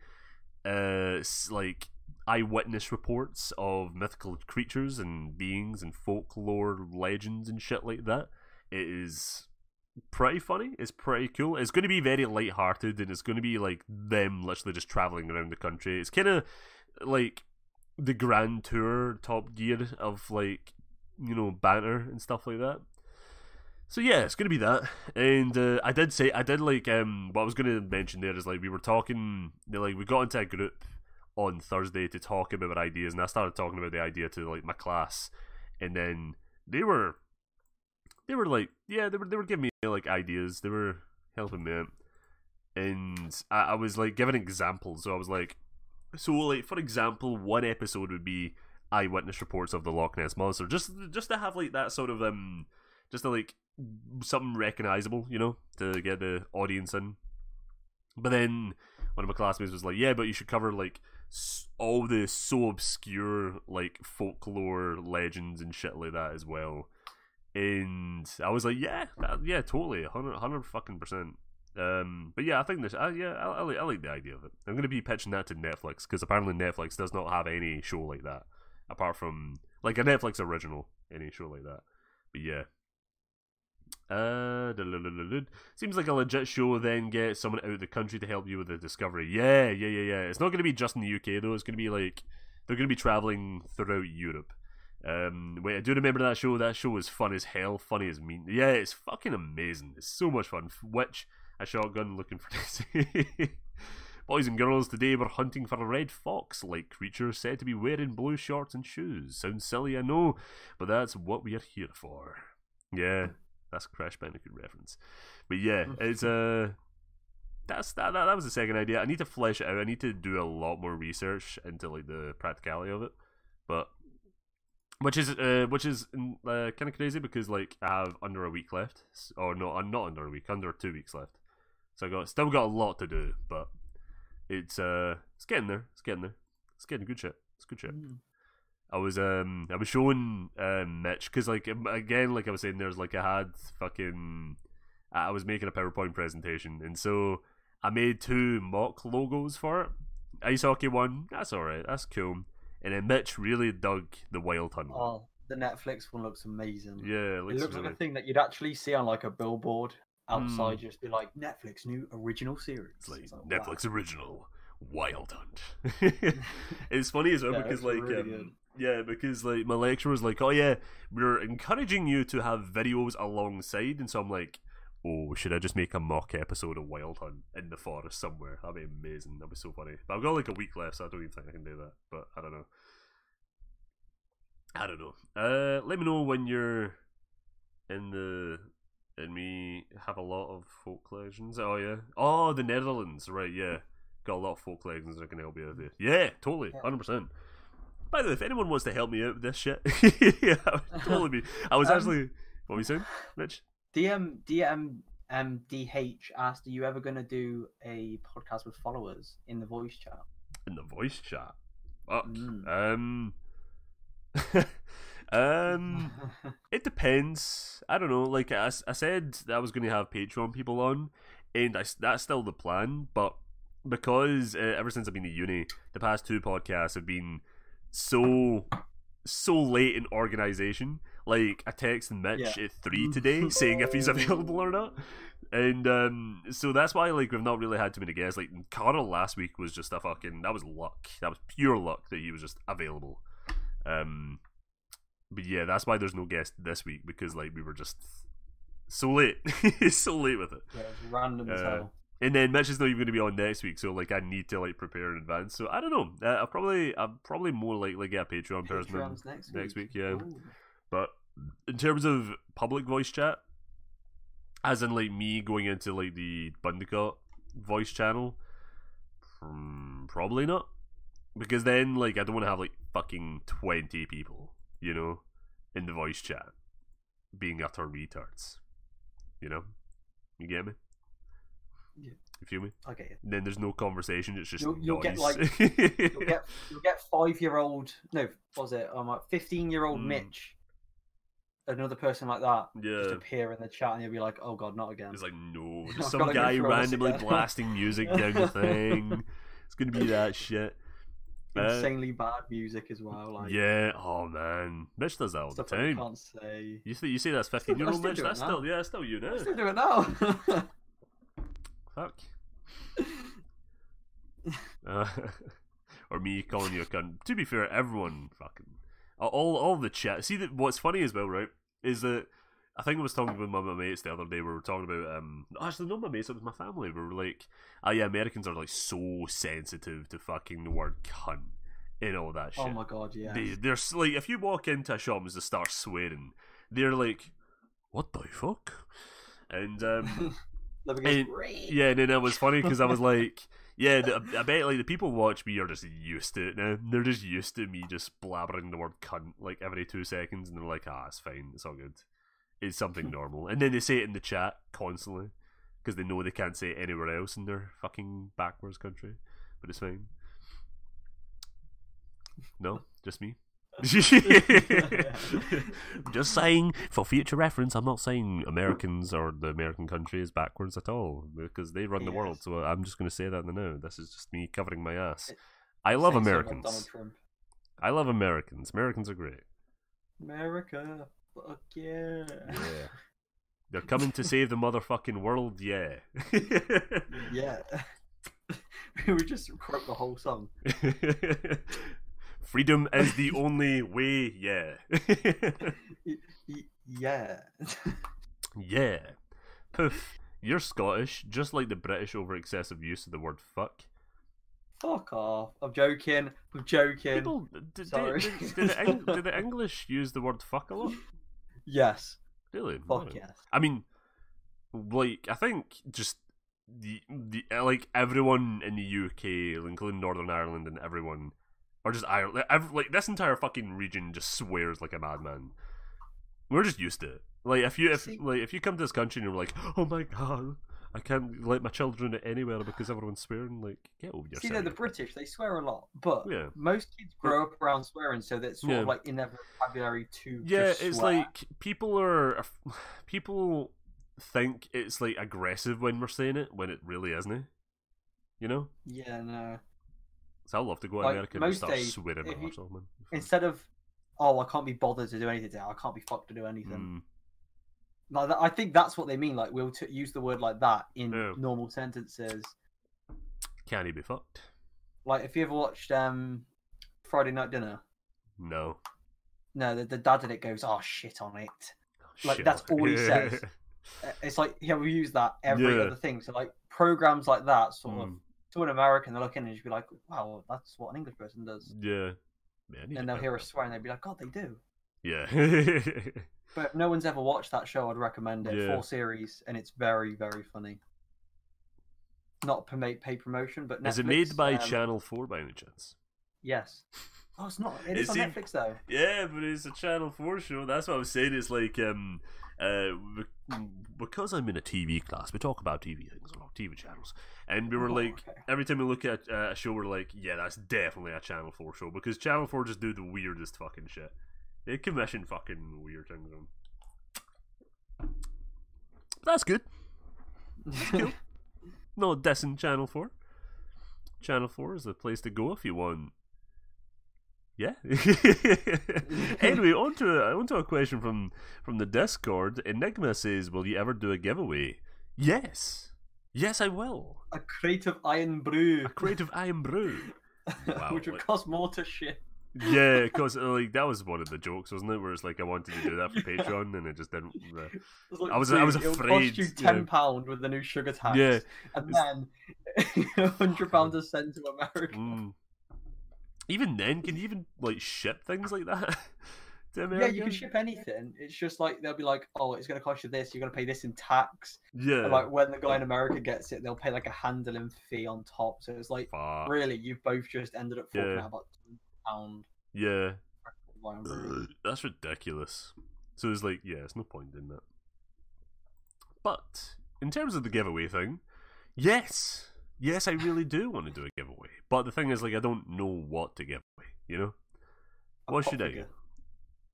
uh, like eyewitness reports of mythical creatures and beings and folklore legends and shit like that. It is pretty funny. It's pretty cool. It's going to be very light-hearted and it's going to be like them literally just traveling around the country. It's kind of like the grand tour Top Gear of like you know banter and stuff like that. So yeah, it's gonna be that. And uh, I did say I did like um what I was gonna mention there is like we were talking like we got into a group on Thursday to talk about ideas and I started talking about the idea to like my class and then they were they were like yeah they were they were giving me like ideas they were helping me out and I, I was like giving examples so I was like so like for example one episode would be eyewitness reports of the Loch Ness monster just just to have like that sort of um just to like something recognizable, you know, to get the audience in. But then one of my classmates was like, "Yeah, but you should cover like all the so obscure like folklore legends and shit like that as well." And I was like, "Yeah, that, yeah, totally, hundred, hundred fucking percent." Um, but yeah, I think this. Yeah, I, I, like, I like the idea of it. I'm gonna be pitching that to Netflix because apparently Netflix does not have any show like that apart from like a Netflix original, any show like that. But yeah, uh, seems like a legit show. Then get someone out of the country to help you with the discovery. Yeah, yeah, yeah, yeah. It's not going to be just in the UK though. It's going to be like they're going to be traveling throughout Europe. Um, wait, I do remember that show. That show was fun as hell, funny as mean. Yeah, it's fucking amazing. It's so much fun. Which a shotgun looking for this. Boys and girls, today we're hunting for a red fox-like creature said to be wearing blue shorts and shoes. Sounds silly, I know, but that's what we are here for. Yeah, that's a Crash Bandicoot reference. But yeah, it's uh that's that, that that was the second idea. I need to flesh it out. I need to do a lot more research into like the practicality of it. But which is uh which is uh, kind of crazy because like I have under a week left, or no, I'm not under a week, under two weeks left. So I got still got a lot to do, but it's uh it's getting there. It's getting there. It's getting good shit. It's good shit. Mm. I was um I was showing um Mitch because like again like I was saying there's like I had fucking I was making a PowerPoint presentation and so I made two mock logos for it. Ice hockey one, that's alright, that's cool. And then Mitch really dug the Wild Hunt. Oh, the Netflix one looks amazing. Yeah, it looks, it looks really... like a thing that you'd actually see on like a billboard outside, mm. just be like Netflix new original series. It's like, it's like Netflix wow. original Wild Hunt. it's funny as well yeah, because like really um, yeah, because like my lecturer was like, "Oh yeah, we're encouraging you to have videos alongside," and so I'm like, "Oh, should I just make a mock episode of Wild Hunt in the forest somewhere? That'd be amazing. That'd be so funny." But I've got like a week left, so I don't even think I can do that. But I don't know. I don't know. Uh, let me know when you're in the and me have a lot of folk legends. Oh yeah. Oh, the Netherlands. Right. Yeah. Got a lot of folk legends that can help you out there. Yeah, totally, hundred percent. By the way, if anyone wants to help me out with this shit, yeah, I totally be. I was um, actually. What were you saying, Mitch? DM DM MDH asked, "Are you ever going to do a podcast with followers in the voice chat?" In the voice chat. Fuck. Mm. Um. um. it depends. I don't know. Like I, I said, that I was going to have Patreon people on, and I, that's still the plan. But because uh, ever since I've been at uni, the past two podcasts have been so so late in organization. Like I texted Mitch yeah. at three today saying if he's available or not. And um, so that's why like we've not really had too many guests. Like Carl last week was just a fucking that was luck. That was pure luck that he was just available. Um, but yeah, that's why there's no guest this week because like we were just so late, so late with it. Yeah, it's random uh, as hell. And then Mitch is not even going to be on next week, so like I need to like prepare in advance. So I don't know. Uh, I'll probably I'm probably more likely get a Patreon person next, next week. Yeah, Ooh. but in terms of public voice chat, as in like me going into like the Bundicott voice channel, um, probably not, because then like I don't want to have like fucking twenty people, you know, in the voice chat, being utter retards. You know, you get me? Yeah. You feel me? I Okay. And then there's no conversation. It's just You'll- you'll get, noise. You'll get you'll get five year old no, what was it? Um, like fifteen year old Mm. Mitch, another person like that, yeah. just appear in the chat, and you'll be like, oh god, not again. It's like no, just some guy through all this randomly blasting music down the thing. It's gonna be that shit. Uh, Insanely bad music as well. Like yeah. Oh man, Mitch does that all the you time. can't say. You say you say that's fifteen year old Mitch. That's now. still yeah, that's still you now. I still do it now. Fuck. Uh, or me calling you a cunt. To be fair, everyone fucking all all the chat. See that what's funny as well, right? Is that I think I was talking with my, my mates the other day. We were talking about um actually not my mates, it was my family. We were like, oh yeah, Americans are like so sensitive to fucking the word cunt and all that shit. oh my god, yeah. They, they're like, if you walk into a shop and just start swearing, they're like, "What the fuck?" And um, Let me go, and- yeah, and then it was funny because I was like, "Yeah, I bet like the people watch me are just used to it now. They're just used to me just blabbering the word cunt like every two seconds, and they're like, ah, it's fine, it's all good, it's something normal." And then they say it in the chat constantly because they know they can't say it anywhere else in their fucking backwards country, but it's fine. No, just me. Just saying, for future reference, I'm not saying Americans or the American country is backwards at all because they run the world. So I'm just going to say that in the now. This is just me covering my ass. I love Say so about Americans. I love Americans. Americans are great. America, fuck yeah. Yeah. They're coming to save the motherfucking world. Yeah. Yeah. we just wrote the whole song. Freedom is the only way. Yeah. Yeah. Yeah. Poof. You're Scottish, just like the British over excessive use of the word fuck. Fuck off. I'm joking. I'm joking. People, did, Sorry. Did, did, the did the English use the word fuck a lot? Yes. Really? Fuck Right. yes. I mean, like, I think just the, the like everyone in the UK, including Northern Ireland and everyone, or just Ireland, like this entire fucking region just swears like a madman. We're just used to it. Like if you if like if you come to this country and you're like, oh my god, I can't let my children anywhere because everyone's swearing. Like, get over yourself. See, they're the British. They swear a lot, but Yeah. most kids grow up around swearing, so that's sort Yeah. of like in their vocabulary too. Yeah, it's like people are people think it's like aggressive when we're saying it when it really isn't. You know, yeah, no. So I love to go to Like, America and start days, swearing at man. Instead of, oh, I can't be bothered to do anything today. I can't be fucked to do anything. Mm, Like that, I think that's what they mean. Like we'll t- use the word like that in Yeah. normal sentences. can he be fucked? Like if you ever watched um Friday Night Dinner, No. no, the, the dad in it goes, "Oh shit on it." Like, Shit. that's all he says. Uh, It's like yeah, we use that every Yeah. other thing. So like programs like that, sort of Mm, to an American, they look in and just be like, "Wow, that's what an English person does." yeah. Man, I need to And they'll hear us that. swear and they'll be like, "God, they do." Yeah. But no one's ever watched that show, I'd recommend it. Yeah. Four series, and it's very, very funny. Not promote pay promotion, but Is it made by um, Channel Four by any chance? Yes. Oh, it's not. It is on Netflix though. Yeah, but it's a Channel Four show. That's what I was saying. It's like um, uh, because I'm in a TV class, we talk about TV things, a lot TV channels, and we were Oh, like, okay. every time we look at uh, a show, we're like, yeah, that's definitely a Channel Four show because Channel Four just do the weirdest fucking shit. They commission fucking weird things. On. That's good. cool. No, decent Channel Four. Channel Four is the place to go if you want. Yeah. anyway, on to a, on to a question from from the Discord. Enigma says, "Will you ever do a giveaway?" Yes. Yes, I will. A crate of Irn-Bru, A creative Irn-Bru. Wow, which would like- cost more to ship. Yeah, because like that was one of the jokes, wasn't it? Where it's like I wanted to do that for Yeah. Patreon, and it just didn't. Uh, It's like, I was- I was dude, it'll afraid, cost you ten pound with the new sugar tax. Yeah. and It's- then hundred pounds is sent to America. mm. Even then, can you even like ship things like that Yeah, you can ship anything. It's just like they'll be like, "Oh, it's going to cost you this. You're going to pay this in tax." Yeah. And like when the guy in America gets it, they'll pay like a handling fee on top. So it's like, Fuck. really, you've both just ended up forking Yeah. out about pound. Yeah. That's ridiculous. So it's like, yeah, it's no point in that. But in terms of the giveaway thing, yes, yes, I really do want to do a giveaway. But the thing is, like, I don't know what to give away. You know, A what should I? figure.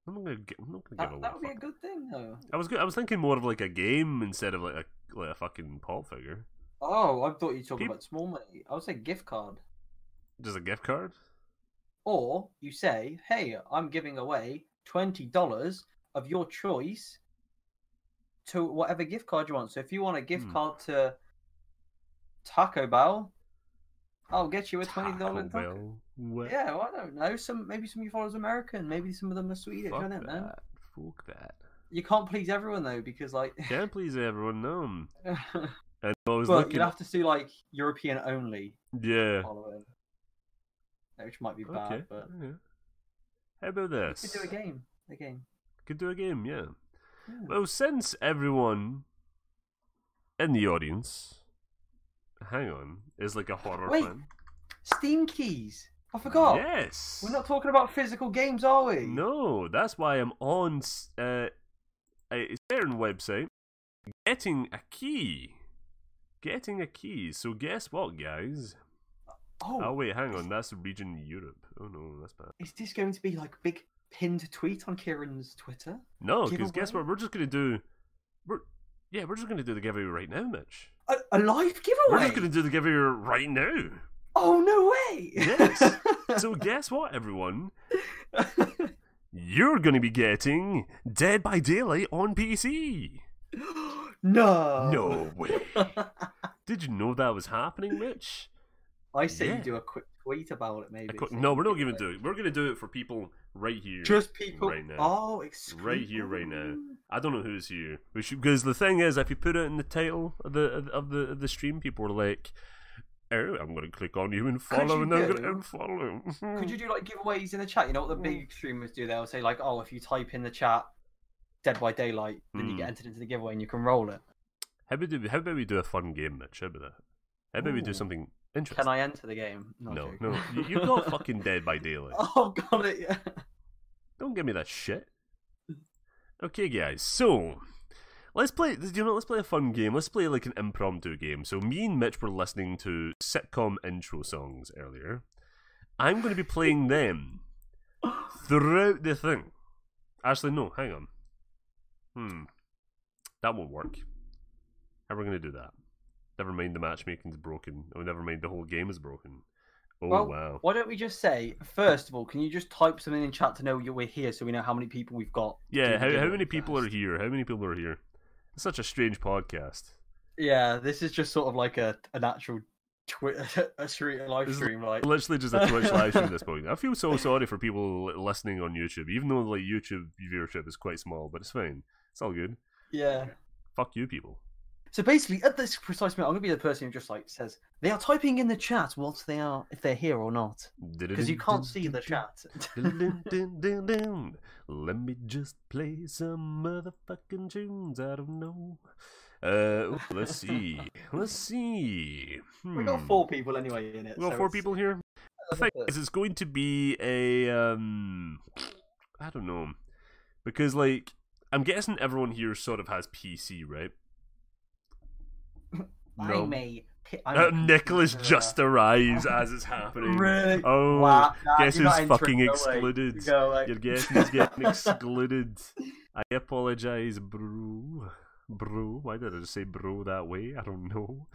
I'm not gonna. gi- I'm not gonna give That, away. that would be a good thing, though. I was. go- I was thinking more of like a game instead of like a like a fucking pop figure. Oh, I thought you were talking about small money. I would say gift card. Just a gift card. Or you say, hey, I'm giving away $20 of your choice to whatever gift card you want. So if you want a gift Hmm. card to Taco Bell, I'll get you a $20 Taco taco. Bell. Yeah, well, I don't know. Some maybe some of your followers are American, maybe some of them are Swedish. I Fuck don't know. that. Fuck that. You can't please everyone though, because like, Can't please everyone. No. but And I was you'd have to do like European only Yeah. following, which might be bad. Okay. But yeah. How about we this? could do a game. A game. Could do a game, yeah. Yeah. Well, since everyone in the audience, hang on, is like a horror Wait. Steam keys. I forgot. Yes. We're not talking about physical games, are we? No, that's why I'm on uh, a certain website getting a key. Getting a key. So guess what, guys? Oh, Oh wait, hang on. That's region Europe. Oh no, that's bad. is this going to be like a big pinned tweet on Kieran's Twitter? No, because guess what? We're just gonna do. We're yeah, we're just gonna do the giveaway right now, Mitch. A, a live giveaway? We're just gonna do the giveaway right now. Oh no way! Yes. So guess what, everyone? You're gonna be getting Dead by Daylight on PC. no. No way. Did you know that was happening, Mitch? I say Yeah. you do a quick tweet about it, maybe. So no, we're not give gonna do it. We're gonna do it for people right here. Just people. right now. Oh, exclusive. Right here, right now. I don't know who's here. We should because the thing is, if you put it in the title of the of the of the stream, people are like, "Oh, I'm going to click on you and follow, you and I'm going to unfollow." Could you do like giveaways in the chat? You know what the Mm. big streamers do? They'll say like, "Oh, if you type in the chat Dead by Daylight, then you Mm. get entered into the giveaway and you can roll it." How about do, how about we do a fun game, Mitch? How about that? How about we do something interesting? Can I enter the game? Not no, no, you, got fucking Dead by Daylight. Oh, got it. Yeah. Don't give me that shit. Okay, guys. So let's play. Do you know? Let's play a fun game. Let's play like an impromptu game. So me and Mitch were listening to sitcom intro songs earlier. I'm going to be playing them throughout the thing. Actually, no. Hang on. Hmm. That won't work. How are we going to do that? Never mind. The matchmaking's broken. Oh, never mind. The whole game is broken. Oh well, wow. why don't we just say first of all, can you just type something in chat to know you- we're here so we know how many people we've got? Yeah. How how many people are here? How many people are here? It's such a strange podcast. Yeah, this is just sort of like a an actual twi- a street live stream, like literally just a Twitch live stream at this point. I feel so sorry for people listening on YouTube, even though like YouTube viewership is quite small, but it's fine. It's all good. yeah. Fuck you, people. So basically, at this precise moment, I'm gonna be the person who just like says they are typing in the chat what they are if they're here or not, because you can't see the chat. Let me just play some motherfucking tunes. I don't know. Uh, let's see. Let's see. we got Hmm. four people anyway in it. We got so four it's- people here. The thing is, it's going to be a um, I don't know, because like I'm guessing everyone here sort of has PC, right? I'm Uh, Nicholas just arrives as it's happening. Really? Oh, Wow, nah, guess you're who's fucking excluded? Go away. Your guess is getting excluded. I apologize, bro. Bro, why did I just say bro that way? I don't know.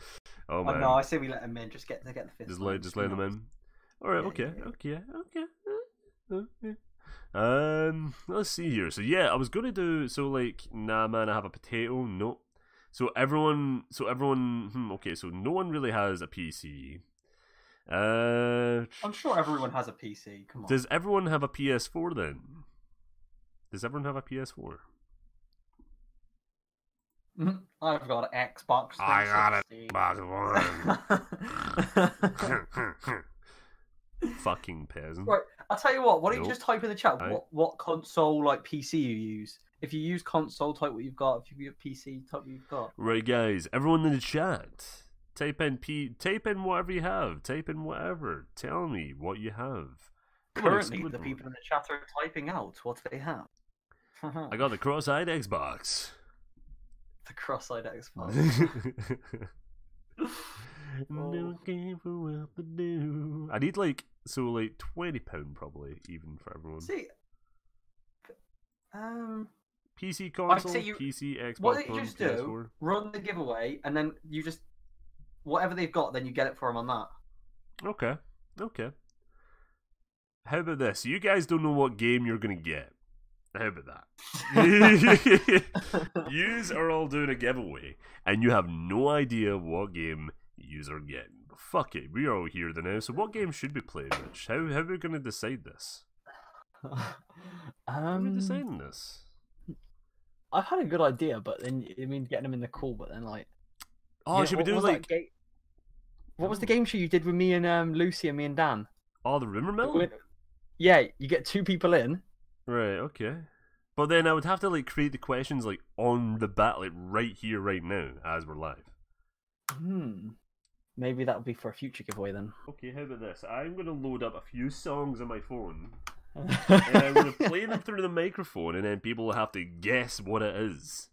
Oh Oh, man, no, I say we let them in. Just get to get the fifth. just let just let them in. All right, okay, okay, okay, uh, okay. Um, let's see here. So yeah, I was gonna do so like, nah, man, I have a potato. Nope. So everyone, so everyone. Hmm, okay, so no one really has a PC. Uh, I'm sure everyone has a PC. Come on. does everyone have a PS4 then? Does everyone have a PS4? I've got an Xbox. I got it. 360. Fucking peasant. right, I'll tell you what. Why don't you just type in the chat what, what console like PC you use? If you use console, type what you've got. If you use PC, type what you've got. Right, guys, everyone in the chat, type in P, type in whatever you have, type in whatever. Tell me what you have. Currently, the people in the chat are typing out what they have. I got the cross-eyed Xbox. the cross-eyed Xbox. Looking for what to do. I need like so like twenty pound probably even for everyone. See, um, PC console, you- PC, Xbox what you just do, PS4. run the giveaway, and then you just whatever they've got, then you get it for them on that. Okay, okay. How about this? You guys don't know what game you're gonna get. How about that? Yous are all doing a giveaway, and you have no idea what game yous are getting. But fuck it, we are all here the now. So, what game should we play, Rich? How how are we gonna decide this? How are we um, deciding this? I've had a good idea, but then I mean, getting them in the call, but then like, Oh, should we what do was like ga- What was the game show you did with me and um, Lucy and me and Dan? oh the rumor mill? Yeah, you get two people in. Right, okay. But then I would have to like create the questions like on the bat, like right here, right now, as we're live. Hmm. Maybe that'll be for a future giveaway then. Okay, how about this? I'm gonna load up a few songs on my phone, and I'm gonna play them through the microphone, and then people will have to guess what it is.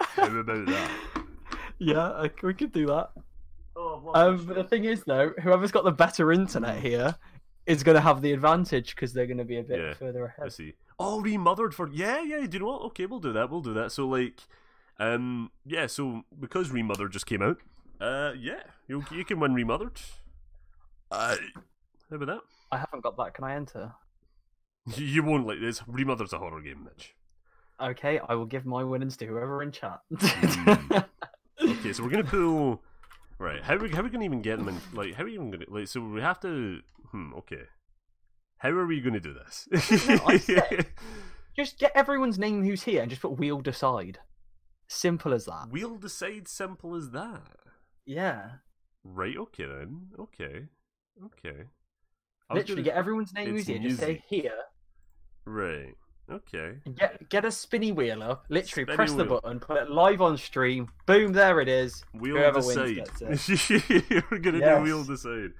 How about that? Yeah, I- we could do that. Oh, Um, but the thing is, though, whoever's got the better internet here is going to have the advantage because they're going to be a bit Yeah. further ahead. Let's see. Oh, remothered for yeah, yeah. Do you know what? Okay, we'll do that. We'll do that. So like, um, yeah. So because remothered just came out, uh, yeah, you you can win remothered. Uh, how about that? I haven't got that. Can I enter? You won't like this. Remothered's a horror game, Mitch. Okay, I will give my winnings to whoever in chat. Hmm. Okay, so we're gonna pull. Right, how we how we gonna even get them in? Like, how are we even gonna like? So we have to. Hmm. Okay. How are we gonna do this? Said- just get everyone's name who's here and just put "We'll decide." Simple as that. we'll decide. Simple as that. Yeah. Right. Okay then. Okay. Okay. Literally, gonna- get everyone's name it's who's here. Just say here. Right. Okay. Get get a spinny wheel up. Literally, Spinny press the button, put it live on stream. Boom! There it is. We'll Whoever wins decide. gets We're gonna Yes. do we'll decide.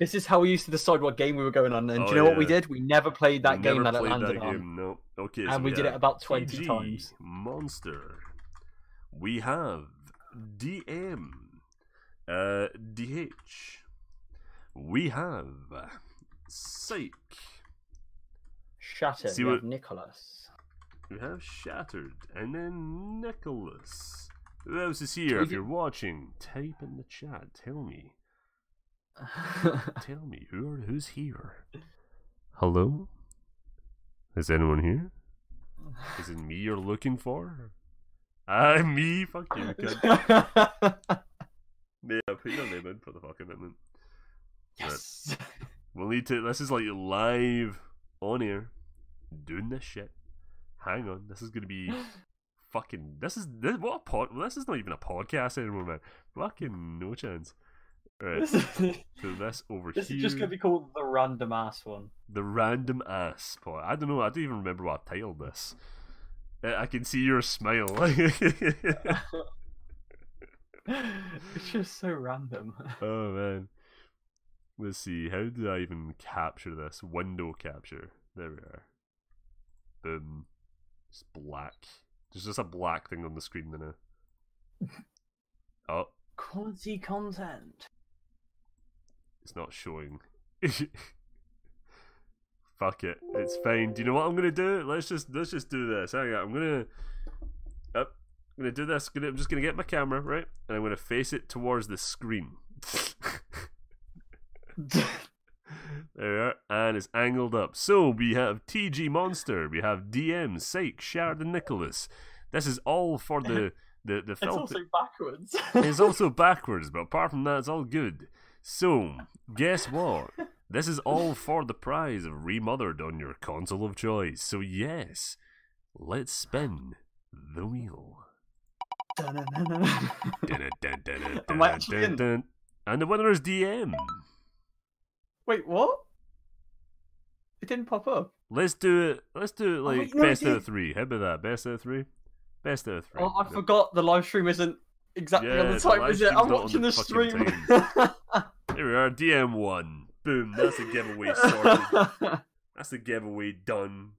This is how we used to decide what game we were going on. And Oh, do you know what we did? We never played that We game never that it landed that on. game. No. Okay. And so we did it about 20 PG, times. Monster. We have DM. Uh, DH. We have Psych. Shattered. See what- have Nicholas. We have Shattered, and then Nicholas. Who else is here? If you're watching, type in the chat. Tell me. Tell me who are who's here. Hello. Is anyone here? Is it me you're looking for? Ah, me. Fuck you. cunt. Yeah, put your name in for the fucking minute. yes. We'll need to. This is like live on air, doing this shit. Hang on, this is gonna be fucking. This is this what a pod. Well, this is not even a podcast anymore, man. Fucking no chance. Right, This so this over this here. is just gonna be called the random ass one. the random ass pod. I don't know. I don't even remember what I titled this. Uh, I can see your smile. it's just so random. oh man. Let's see. How did I even capture this? Window capture. There we are. Um, Boom. Just black. There's just a black thing on the screen now. Oh, Quality content. it's not showing. Fuck it. It's fine. Do you know what I'm gonna do? Let's just let's just do this. Hang on. I'm gonna up. I'm gonna do this. I'm just gonna get my camera right, and I'm gonna face it towards the screen. There we are, and it's angled up. So we have TG Monster, we have DM, Psych, Sheridan Nicholas. This is all for the the the it's also backwards. It's also backwards, but apart from that, it's all good. So, guess what? This is all for the prize of remothered on your console of choice. So yes, let's spin the wheel. And the winner is DM. Wait, what? It didn't pop up. Let's do it. Let's do it Oh, like wait, no, it best out of three. How about that? Best out of three. Best out of three. Oh, I Yep. forgot the live stream isn't exactly Yeah, on the time, is it? I'm watching the the stream. Here we are. DM one. Boom. That's a giveaway sorted. That's the giveaway done.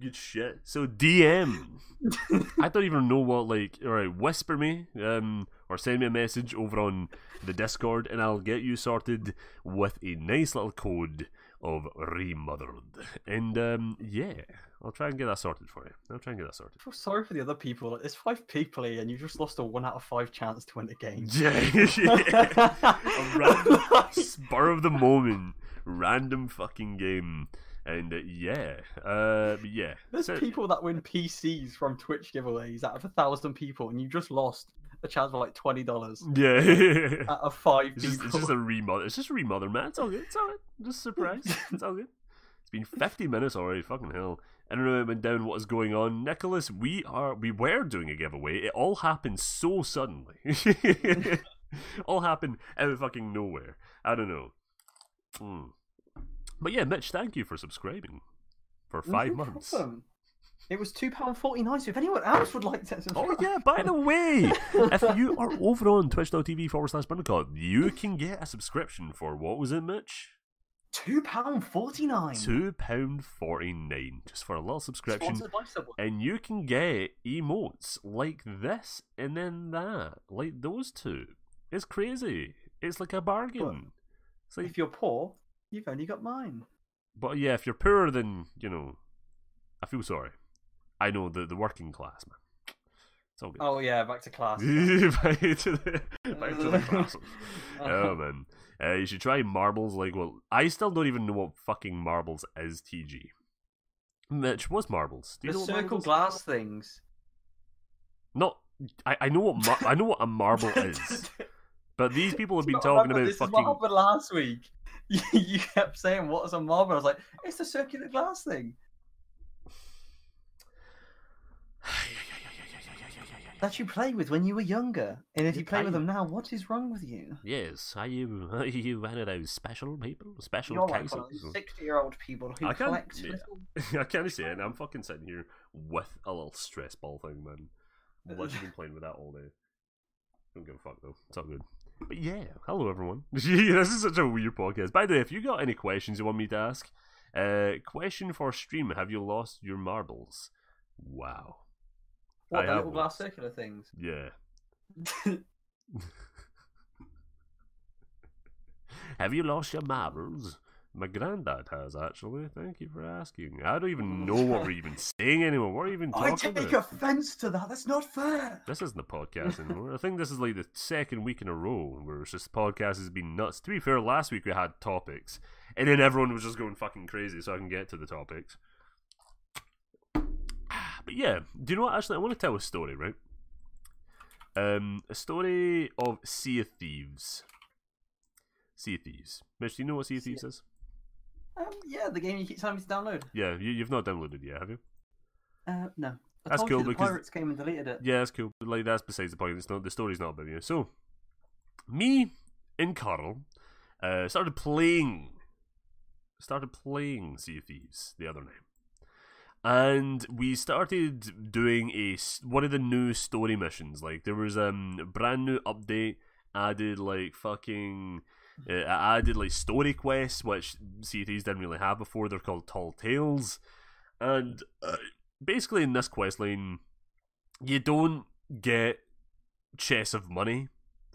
Good shit. So DM. I don't even know what like. All right, whisper me, um, or send me a message over on the Discord, and I'll get you sorted with a nice little code of remothered. And um, yeah, I'll try and get that sorted for you. I'll try and get that sorted. I feel sorry for the other people. There's five people here, and you just lost a one out of five chance to win the game. Yeah, yeah. a random spur of the moment, random fucking game, and uh, yeah, uh, yeah. There's So- people that win PCs from Twitch giveaways out of a thousand people, and you just lost a chance of like twenty dollars Yeah. out of five It's people. just, it's just a remother. It's just a remother, man. It's all good. It's all good. Just a surprise. It's all good. It's been 50 minutes already. Fucking hell. I don't know went down what is going on. Nicholas, we are we were doing a giveaway. It all happened so suddenly. all happened out of fucking nowhere. I don't know. Hmm. But yeah, Mitch, thank you for subscribing for five No months. problem. It was two pound forty nine. So if anyone else would like to Oh yeah, by the way, if you are over on twitch.tv forward slash Bundicott, you can get a subscription for what was it, Mitch? two pound forty nine. Two pound forty nine just for a little subscription, Sponsored by Subway. and you can get emotes like this and then that, like those two. It's crazy. It's like a bargain. It's like, If you're poor, you've only got mine. but yeah, if you're poorer than you know, I feel sorry. I know the the working class man. It's all good. Oh yeah, back to class. back to the back to the classes. Oh man, uh, you should try marbles. Like, well, I still don't even know what fucking marbles is. TG, Mitch, what's marbles? Do you the know circle glass things. Not, I, I know what mar- I know what a marble is, but these people have been talking remember, about this fucking. is what happened last week. You, you kept saying what is a marble. I was like, it's the circular glass thing that you played with when you were younger. And if you play with them now, what is wrong with you? Yes, are you are you one of those special people, special You're like cases? those sixty-year-old people who I collect yeah. I can't say it. I'm fucking sitting here with a little stress ball thing, man. Literally been playing with that all day. Don't give a fuck though. It's all good. But yeah, hello everyone. this is such a weird podcast. By the way, if you got any questions you want me to ask, uh, question for stream: Have you lost your marbles? Wow. What I the little glass circular things? Yeah. Have you lost your marbles? My granddad has actually. Thank you for asking. I don't even know what we're even saying anymore. What are we even I talking take about? offence to that. That's not fair. This isn't a podcast anymore. I think this is like the second week in a row where it's just the podcast has been nuts. To be fair, last week we had topics, and then everyone was just going fucking crazy, so I can get to the topics. But yeah, do you know what? Actually, I want to tell a story, right? Um, a story of Sea of Thieves. Sea of Thieves. Mitch, do you know what Sea of Thieves is? Um, yeah, the game you keep telling me to download. Yeah, you, you've not downloaded it yet, have you? Uh, no. I That's cool because- Pirates came and deleted it. Yeah, that's cool. But like that's besides the point. It's not the story's not about you. So, me and Carl uh, started playing, started playing Sea of Thieves the other night, and we started doing a one of the new story missions. Like there was um, a brand new update added, like fucking. Uh, added like story quests, which Thieves didn't really have before. They're called Tall Tales, and uh, basically in this quest line, you don't get chests of money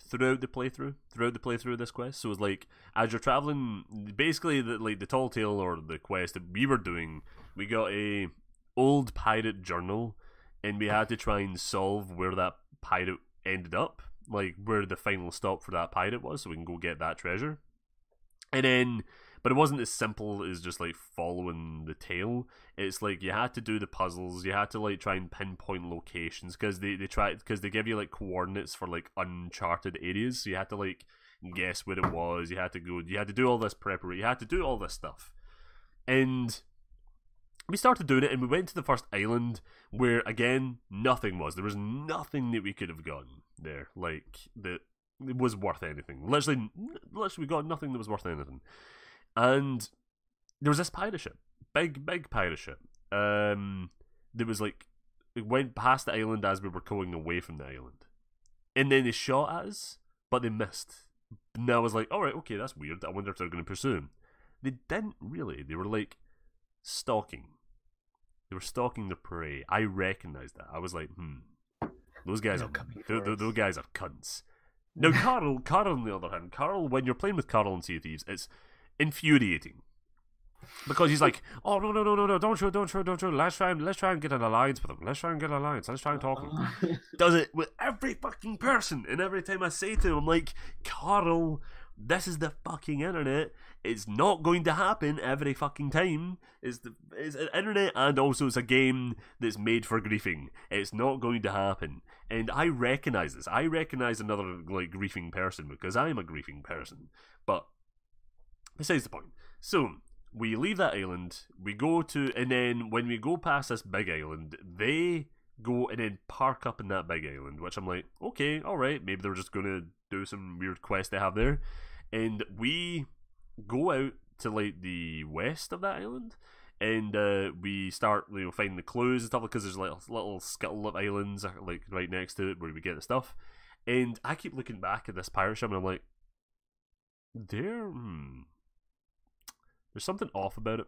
throughout the playthrough throughout the playthrough of this quest. So it's like as you're traveling basically the like the tall tale or the quest that we were doing we got a old pirate journal and we had to try and solve where that pirate ended up like where the final stop for that pirate was so we can go get that treasure. And then but it wasn't as simple as just like following the tail. it's like you had to do the puzzles you had to like try and pinpoint locations because they, they try because they give you like coordinates for like uncharted areas so you had to like guess where it was you had to go you had to do all this preparation you had to do all this stuff. And we started doing it and we went to the first island where again nothing was. There was nothing that we could have gotten there like that it was worth anything. Literally literally we got nothing that was worth anything and there was this pirate ship, big big pirate ship. Um, there was like it went past the island as we were going away from the island, and then they shot at us, but they missed. And I was like, all right, okay, that's weird. I wonder if they're going to pursue him. They didn't really. They were like stalking. They were stalking the prey. I recognized that. I was like, hmm, those guys are coming tho- for tho- us. those guys are cunts. Now, Carl, Carl, on the other hand, Carl, when you're playing with Carl in Sea of Thieves, it's infuriating because he's like, "Oh no, no, no, no, no! Don't shoot, don't shoot, don't shoot! Let's try and let's try and get an alliance with him. Let's try and get an alliance. Let's try and talk." Him." Oh. Does it with every fucking person, and every time I say to him, I'm like, "Carl, this is the fucking internet. It's not going to happen every fucking time. It's the it's an internet, and also it's a game that's made for griefing. It's not going to happen." And I recognize this. I recognize another like griefing person because I'm a griefing person. But besides the point. So we leave that island, we go to, and then when we go past this big island, they go and then park up in that big island, which I'm like, okay, all right, maybe they're just gonna do some weird quest they have there, and we go out to like the west of that island. And uh, we start, you know, finding the clues and stuff because there's like little scuttle of islands uh, like right next to it where we get the stuff. And I keep looking back at this pirate ship and I'm like, there, hmm, there's something off about it,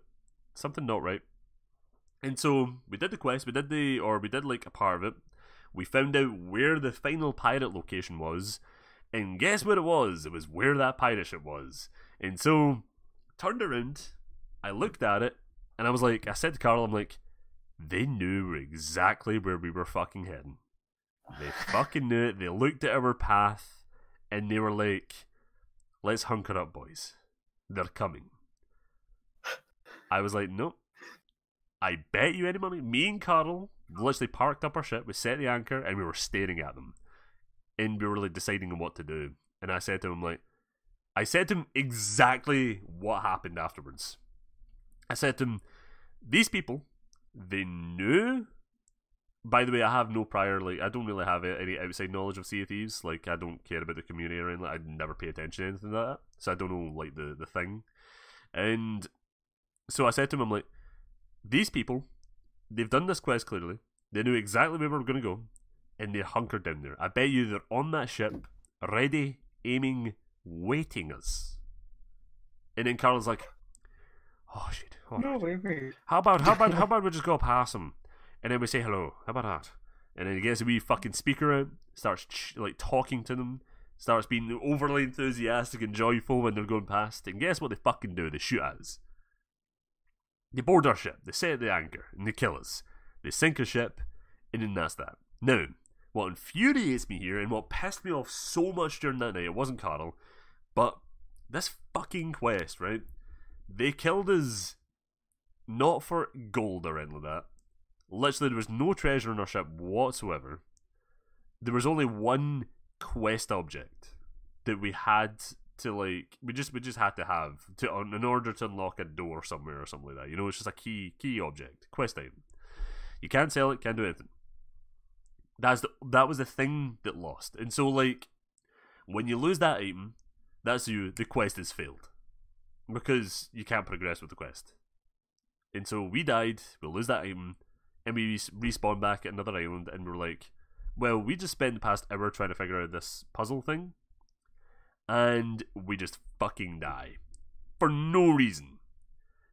something not right. And so we did the quest, we did the, or we did like a part of it. We found out where the final pirate location was, and guess what it was? It was where that pirate ship was. And so, turned around, I looked at it, and I was like, I said to Carl, I'm like, they knew exactly where we were fucking heading. They fucking knew it. They looked at our path, and they were like, let's hunker up, boys. They're coming. I was like, nope. I bet you any money. Me and Carl literally parked up our ship, we set the anchor, and we were staring at them. And we were like deciding on what to do. And I said to him, like, I said to him exactly what happened afterwards. I said to him, these people, they knew. By the way, I have no prior, like, I don't really have any outside knowledge of Sea of Thieves. Like, I don't care about the community or anything. I never pay attention to anything like that. So I don't know, like, the, the thing. And so I said to him, I'm like, these people, they've done this quest clearly. They knew exactly where we were going to go, and they're hunkered down there. I bet you they're on that ship, ready, aiming, waiting us. And then Carl's like, "Oh shit! Oh, no, wait, wait. how about how about how about we just go past them, and then we say hello? How about that?" And then he gets a wee fucking speaker out, starts ch- like talking to them, starts being overly enthusiastic and joyful when they're going past. And guess what they fucking do? They shoot at us. They board our ship, they set the anchor, and they kill us. They sink a ship, and then that's that. Now, what infuriates me here, and what pissed me off so much during that night, it wasn't Carl, but this fucking quest, right? They killed us not for gold or anything like that. Literally, there was no treasure in our ship whatsoever. There was only one quest object that we had to like we just we just had to have to in order to unlock a door somewhere or something like that. You know, it's just a key key object, quest item. You can't sell it, can't do anything. That's the, that was the thing that lost. And so like when you lose that item, that's you the quest is failed. Because you can't progress with the quest. And so we died, we lose that item, and we res- respawn back at another island, and we're like, well, we just spent the past hour trying to figure out this puzzle thing, and we just fucking die. For no reason.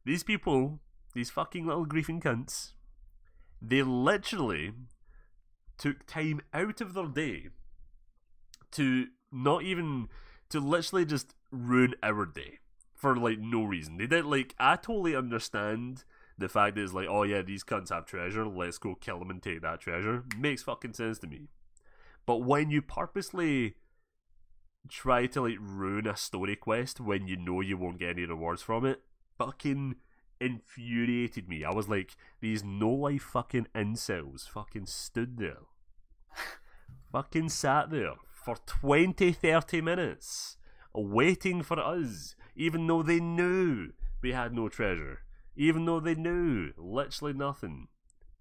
These people, these fucking little griefing cunts, they literally took time out of their day to not even to literally just ruin our day for like no reason. They did like I totally understand the fact that it's like, oh yeah, these cunts have treasure, let's go kill them and take that treasure. Makes fucking sense to me. But when you purposely try to like ruin a story quest when you know you won't get any rewards from it, fucking infuriated me. I was like, these no life fucking incels fucking stood there. fucking sat there for 20, 30 minutes waiting for us, even though they knew we had no treasure. Even though they knew literally nothing.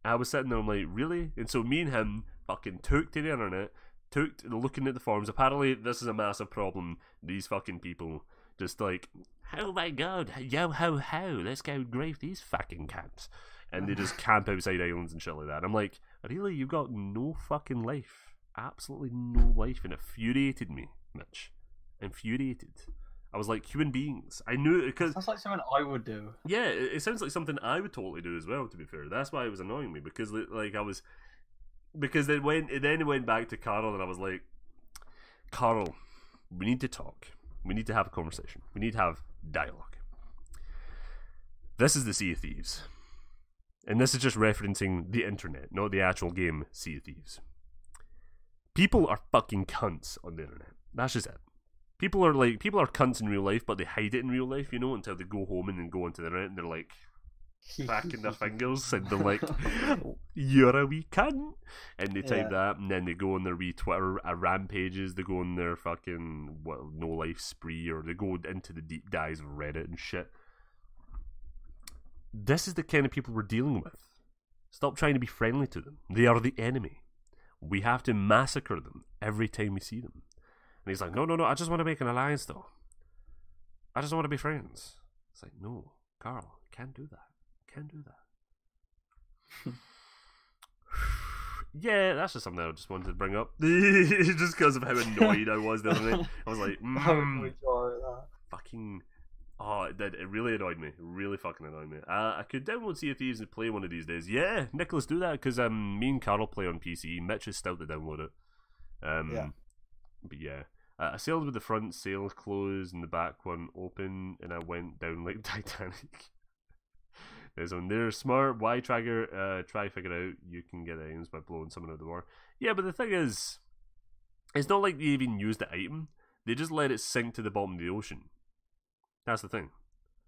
I was sitting there, I'm like, really? And so me and him fucking took to the internet, took looking at the forums. Apparently, this is a massive problem. These fucking people just like, oh my god, yo ho ho, let's go grave these fucking camps, and they just camp outside islands and shit like that. And I'm like, really, you've got no fucking life, absolutely no life, and it infuriated me, Mitch, infuriated. I was like, human beings. I knew it because Sounds like something I would do. yeah, it, it sounds like something I would totally do as well. To be fair, that's why it was annoying me because like I was because it went it then went back to Carl and I was like, Carl, we need to talk. We need to have a conversation. We need to have dialogue. This is the Sea of Thieves, and this is just referencing the internet, not the actual game Sea of Thieves. People are fucking cunts on the internet. That's just it. People are like people are cunts in real life, but they hide it in real life, you know, until they go home and then go onto the internet and they're like cracking their fingers and they're like, "You're a wee cunt," and they type that, and then they go on their wee Twitter uh, rampages. They go on their fucking well, no life spree, or they go into the deep dives of Reddit and shit. This is the kind of people we're dealing with. Stop trying to be friendly to them. They are the enemy. We have to massacre them every time we see them. And he's like, no, no, no, I just want to make an alliance, though. I just want to be friends. It's like, no, Carl, you can't do that. Can't do that. yeah, that's just something I just wanted to bring up. just because of how annoyed I was the other night. I was like, mm, fucking. Oh, it did. It really annoyed me. It really fucking annoyed me. Uh, I could download Sea of Thieves and play one of these days. Yeah, Nicholas, do that because um, me and Carl play on PC. Mitch is still to download it. Um, Yeah. But yeah, uh, I sailed with the front sail closed and the back one open, and I went down like Titanic. There's one there. Smart Y tracker. Uh, try figure out you can get items by blowing someone out of the water. Yeah, but the thing is, it's not like they even used the item. They just let it sink to the bottom of the ocean. That's the thing.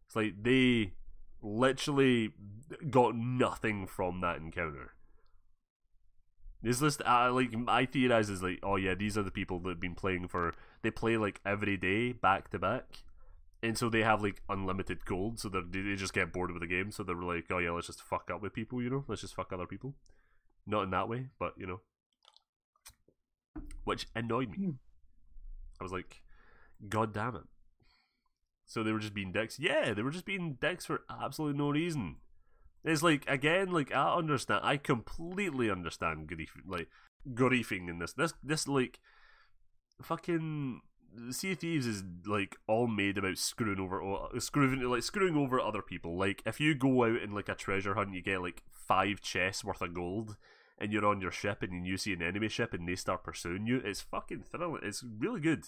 It's like they literally got nothing from that encounter. Is this uh, like I theorize is like, oh yeah, these are the people that have been playing for. They play like every day back to back, and so they have like unlimited gold. So they they just get bored with the game. So they're like, oh yeah, let's just fuck up with people. You know, let's just fuck other people. Not in that way, but you know, which annoyed me. Hmm. I was like, god damn it. So they were just being dicks. Yeah, they were just being dicks for absolutely no reason. It's like again, like I understand. I completely understand grief, like griefing in this. This, this, like, fucking Sea of Thieves is like all made about screwing over, screwing like screwing over other people. Like if you go out in like a treasure hunt, you get like five chests worth of gold, and you're on your ship, and you see an enemy ship, and they start pursuing you. It's fucking thrilling. It's really good.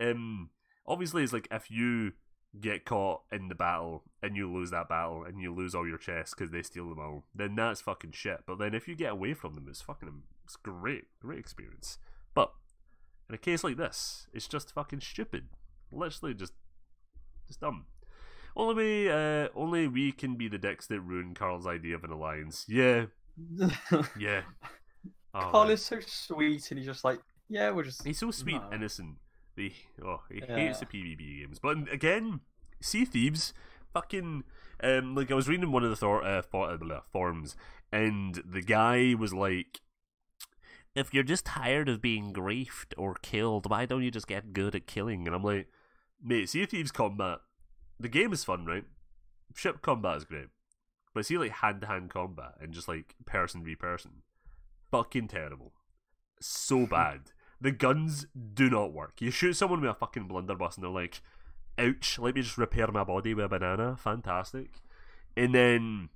Um, obviously, it's like if you get caught in the battle and you lose that battle and you lose all your chests because they steal them all, then that's fucking shit. But then if you get away from them, it's fucking it's great, great experience. But in a case like this, it's just fucking stupid. Literally just just dumb. Only we, uh, only we can be the dicks that ruin Carl's idea of an alliance. Yeah, yeah. Oh, Carl man. is so sweet, and he's just like, yeah, we're just. He's so sweet, No. innocent. He, oh, he Yeah. hates the PvP games. But again, Sea Thieves, fucking, um, like I was reading one of the thor- uh, for- uh, forums, and the guy was like, "If you're just tired of being griefed or killed, why don't you just get good at killing?" And I'm like, "Mate, Sea of Thieves combat, the game is fun, right? Ship combat is great, but see like hand to hand combat and just like person v person, fucking terrible, so bad." The guns do not work. You shoot someone with a fucking blunderbuss and they're like, ouch, let me just repair my body with a banana. Fantastic. And then,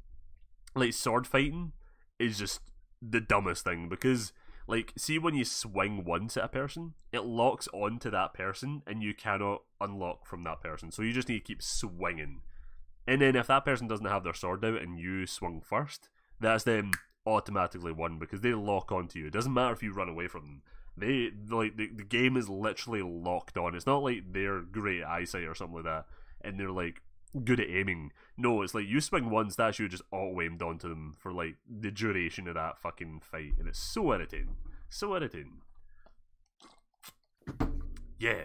like, sword fighting is just the dumbest thing because, like, see when you swing once at a person, it locks onto that person and you cannot unlock from that person. So you just need to keep swinging. And then if that person doesn't have their sword out and you swung first, that's them automatically won because they lock onto you. It doesn't matter if you run away from them they like the, the game is literally locked on. It's not like they're great eyesight or something like that, and they're like good at aiming. No, it's like you swing once, that's you just auto aimed onto them for like the duration of that fucking fight, and it's so irritating, so irritating. Yeah.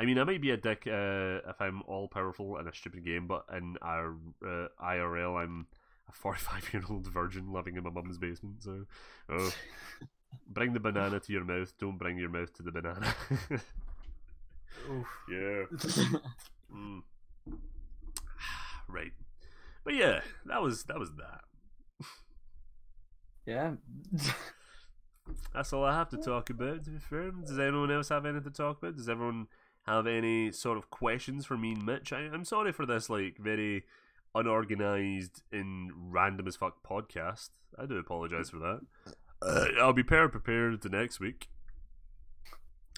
I mean, I might be a dick uh, if I'm all powerful in a stupid game, but in our uh, IRL, I'm a 45 year old virgin living in my mum's basement. So, oh, bring the banana to your mouth. Don't bring your mouth to the banana. Oof. yeah. Mm. right. But yeah, that was that was that. yeah. That's all I have to talk about. To be fair, does anyone else have anything to talk about? Does everyone have any sort of questions for me and Mitch? I, I'm sorry for this like very unorganized and random as fuck podcast. I do apologize for that. Uh, I'll be better prepared to next week.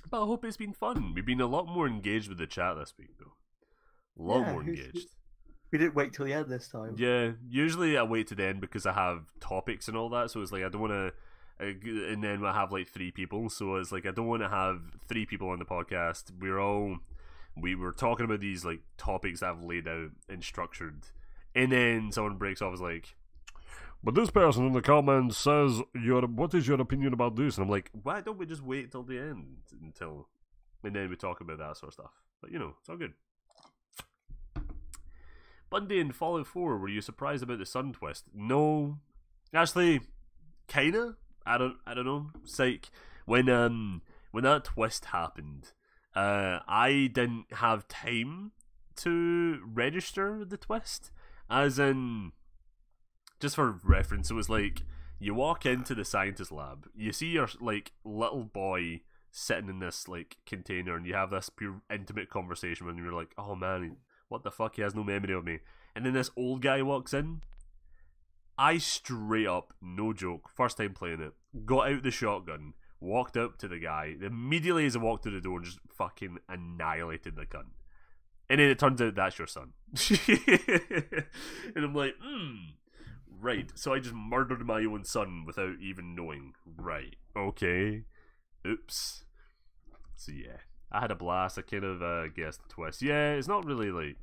But I hope it's been fun. We've been a lot more engaged with the chat this week, though. Lot Yeah, engaged. we didn't wait till the end this time. Yeah, usually I wait to the end because I have topics and all that. So it's like I don't want to, uh, and then I have like three people. So it's like I don't want to have three people on the podcast. We're all we were talking about these like topics that I've laid out and structured, and then someone breaks off is like. But this person in the comments says, "Your what is your opinion about this?" And I'm like, "Why don't we just wait till the end until, and then we talk about that sort of stuff?" But you know, it's all good. Bundy in Fallout 4, were you surprised about the sun twist? No. Actually, kinda. I don't I don't know. Psych. When um when that twist happened, uh I didn't have time to register the twist. As in just for reference, it was like you walk into the scientist lab, you see your like little boy sitting in this like container and you have this pure intimate conversation when you're like, Oh man, what the fuck? He has no memory of me. And then this old guy walks in. I straight up, no joke, first time playing it, got out the shotgun, walked up to the guy, immediately as I walked through the door, just fucking annihilated the gun. And then it turns out that's your son. and I'm like, hmm, right. So I just murdered my own son without even knowing. Right. Okay. Oops. So yeah, I had a blast. I kind of uh, guessed the twist. Yeah, it's not really like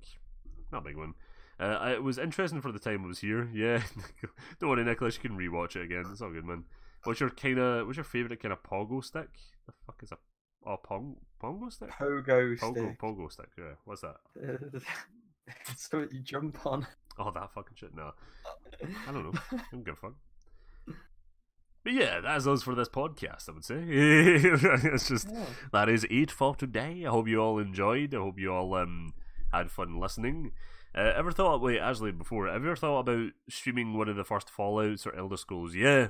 not a big one. Uh, it was interesting for the time I was here. Yeah, don't worry, Nicholas. You can rewatch it again. It's all good, man. What's your kind of what's your favorite kind of pogo stick? The fuck is a oh pong pongo stick? Pogo Pogo stick. pogo stick. Yeah, what's that? it's something you jump on. Oh, that fucking shit. No, I don't know. I don't give a fuck. But yeah, that's us for this podcast. I would say it's just Yeah. that is it for today. I hope you all enjoyed. I hope you all um had fun listening. Uh, ever thought? Wait, actually, before, have you ever thought about streaming one of the first Fallout's or Elder Scrolls? Yeah,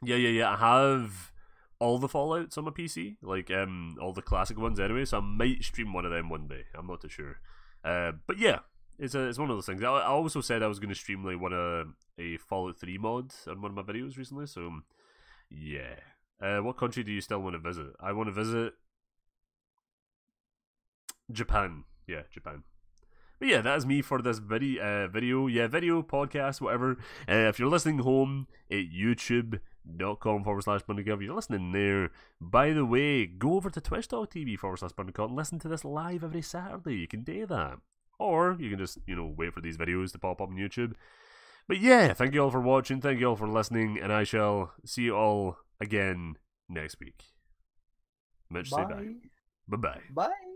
yeah, yeah, yeah. I have all the Fallout's on my PC, like um all the classic ones anyway. So I might stream one of them one day. I'm not too sure. Uh, but yeah, it's a, it's one of those things. I, I also said I was going to stream like one of a Fallout Three mod on one of my videos recently. So yeah. Uh, what country do you still want to visit? I want to visit Japan. Yeah, Japan. But yeah, that is me for this video. Uh, video, yeah, video podcast, whatever. Uh, if you're listening home at YouTube.com forward slash Bundicott, if you're listening there, by the way, go over to twitch.tv forward slash Bundicott and listen to this live every Saturday. You can do that. Or you can just, you know, wait for these videos to pop up on YouTube. But yeah, thank you all for watching, thank you all for listening, and I shall see you all again next week. Mitch, say bye. Bye. Bye bye. Bye.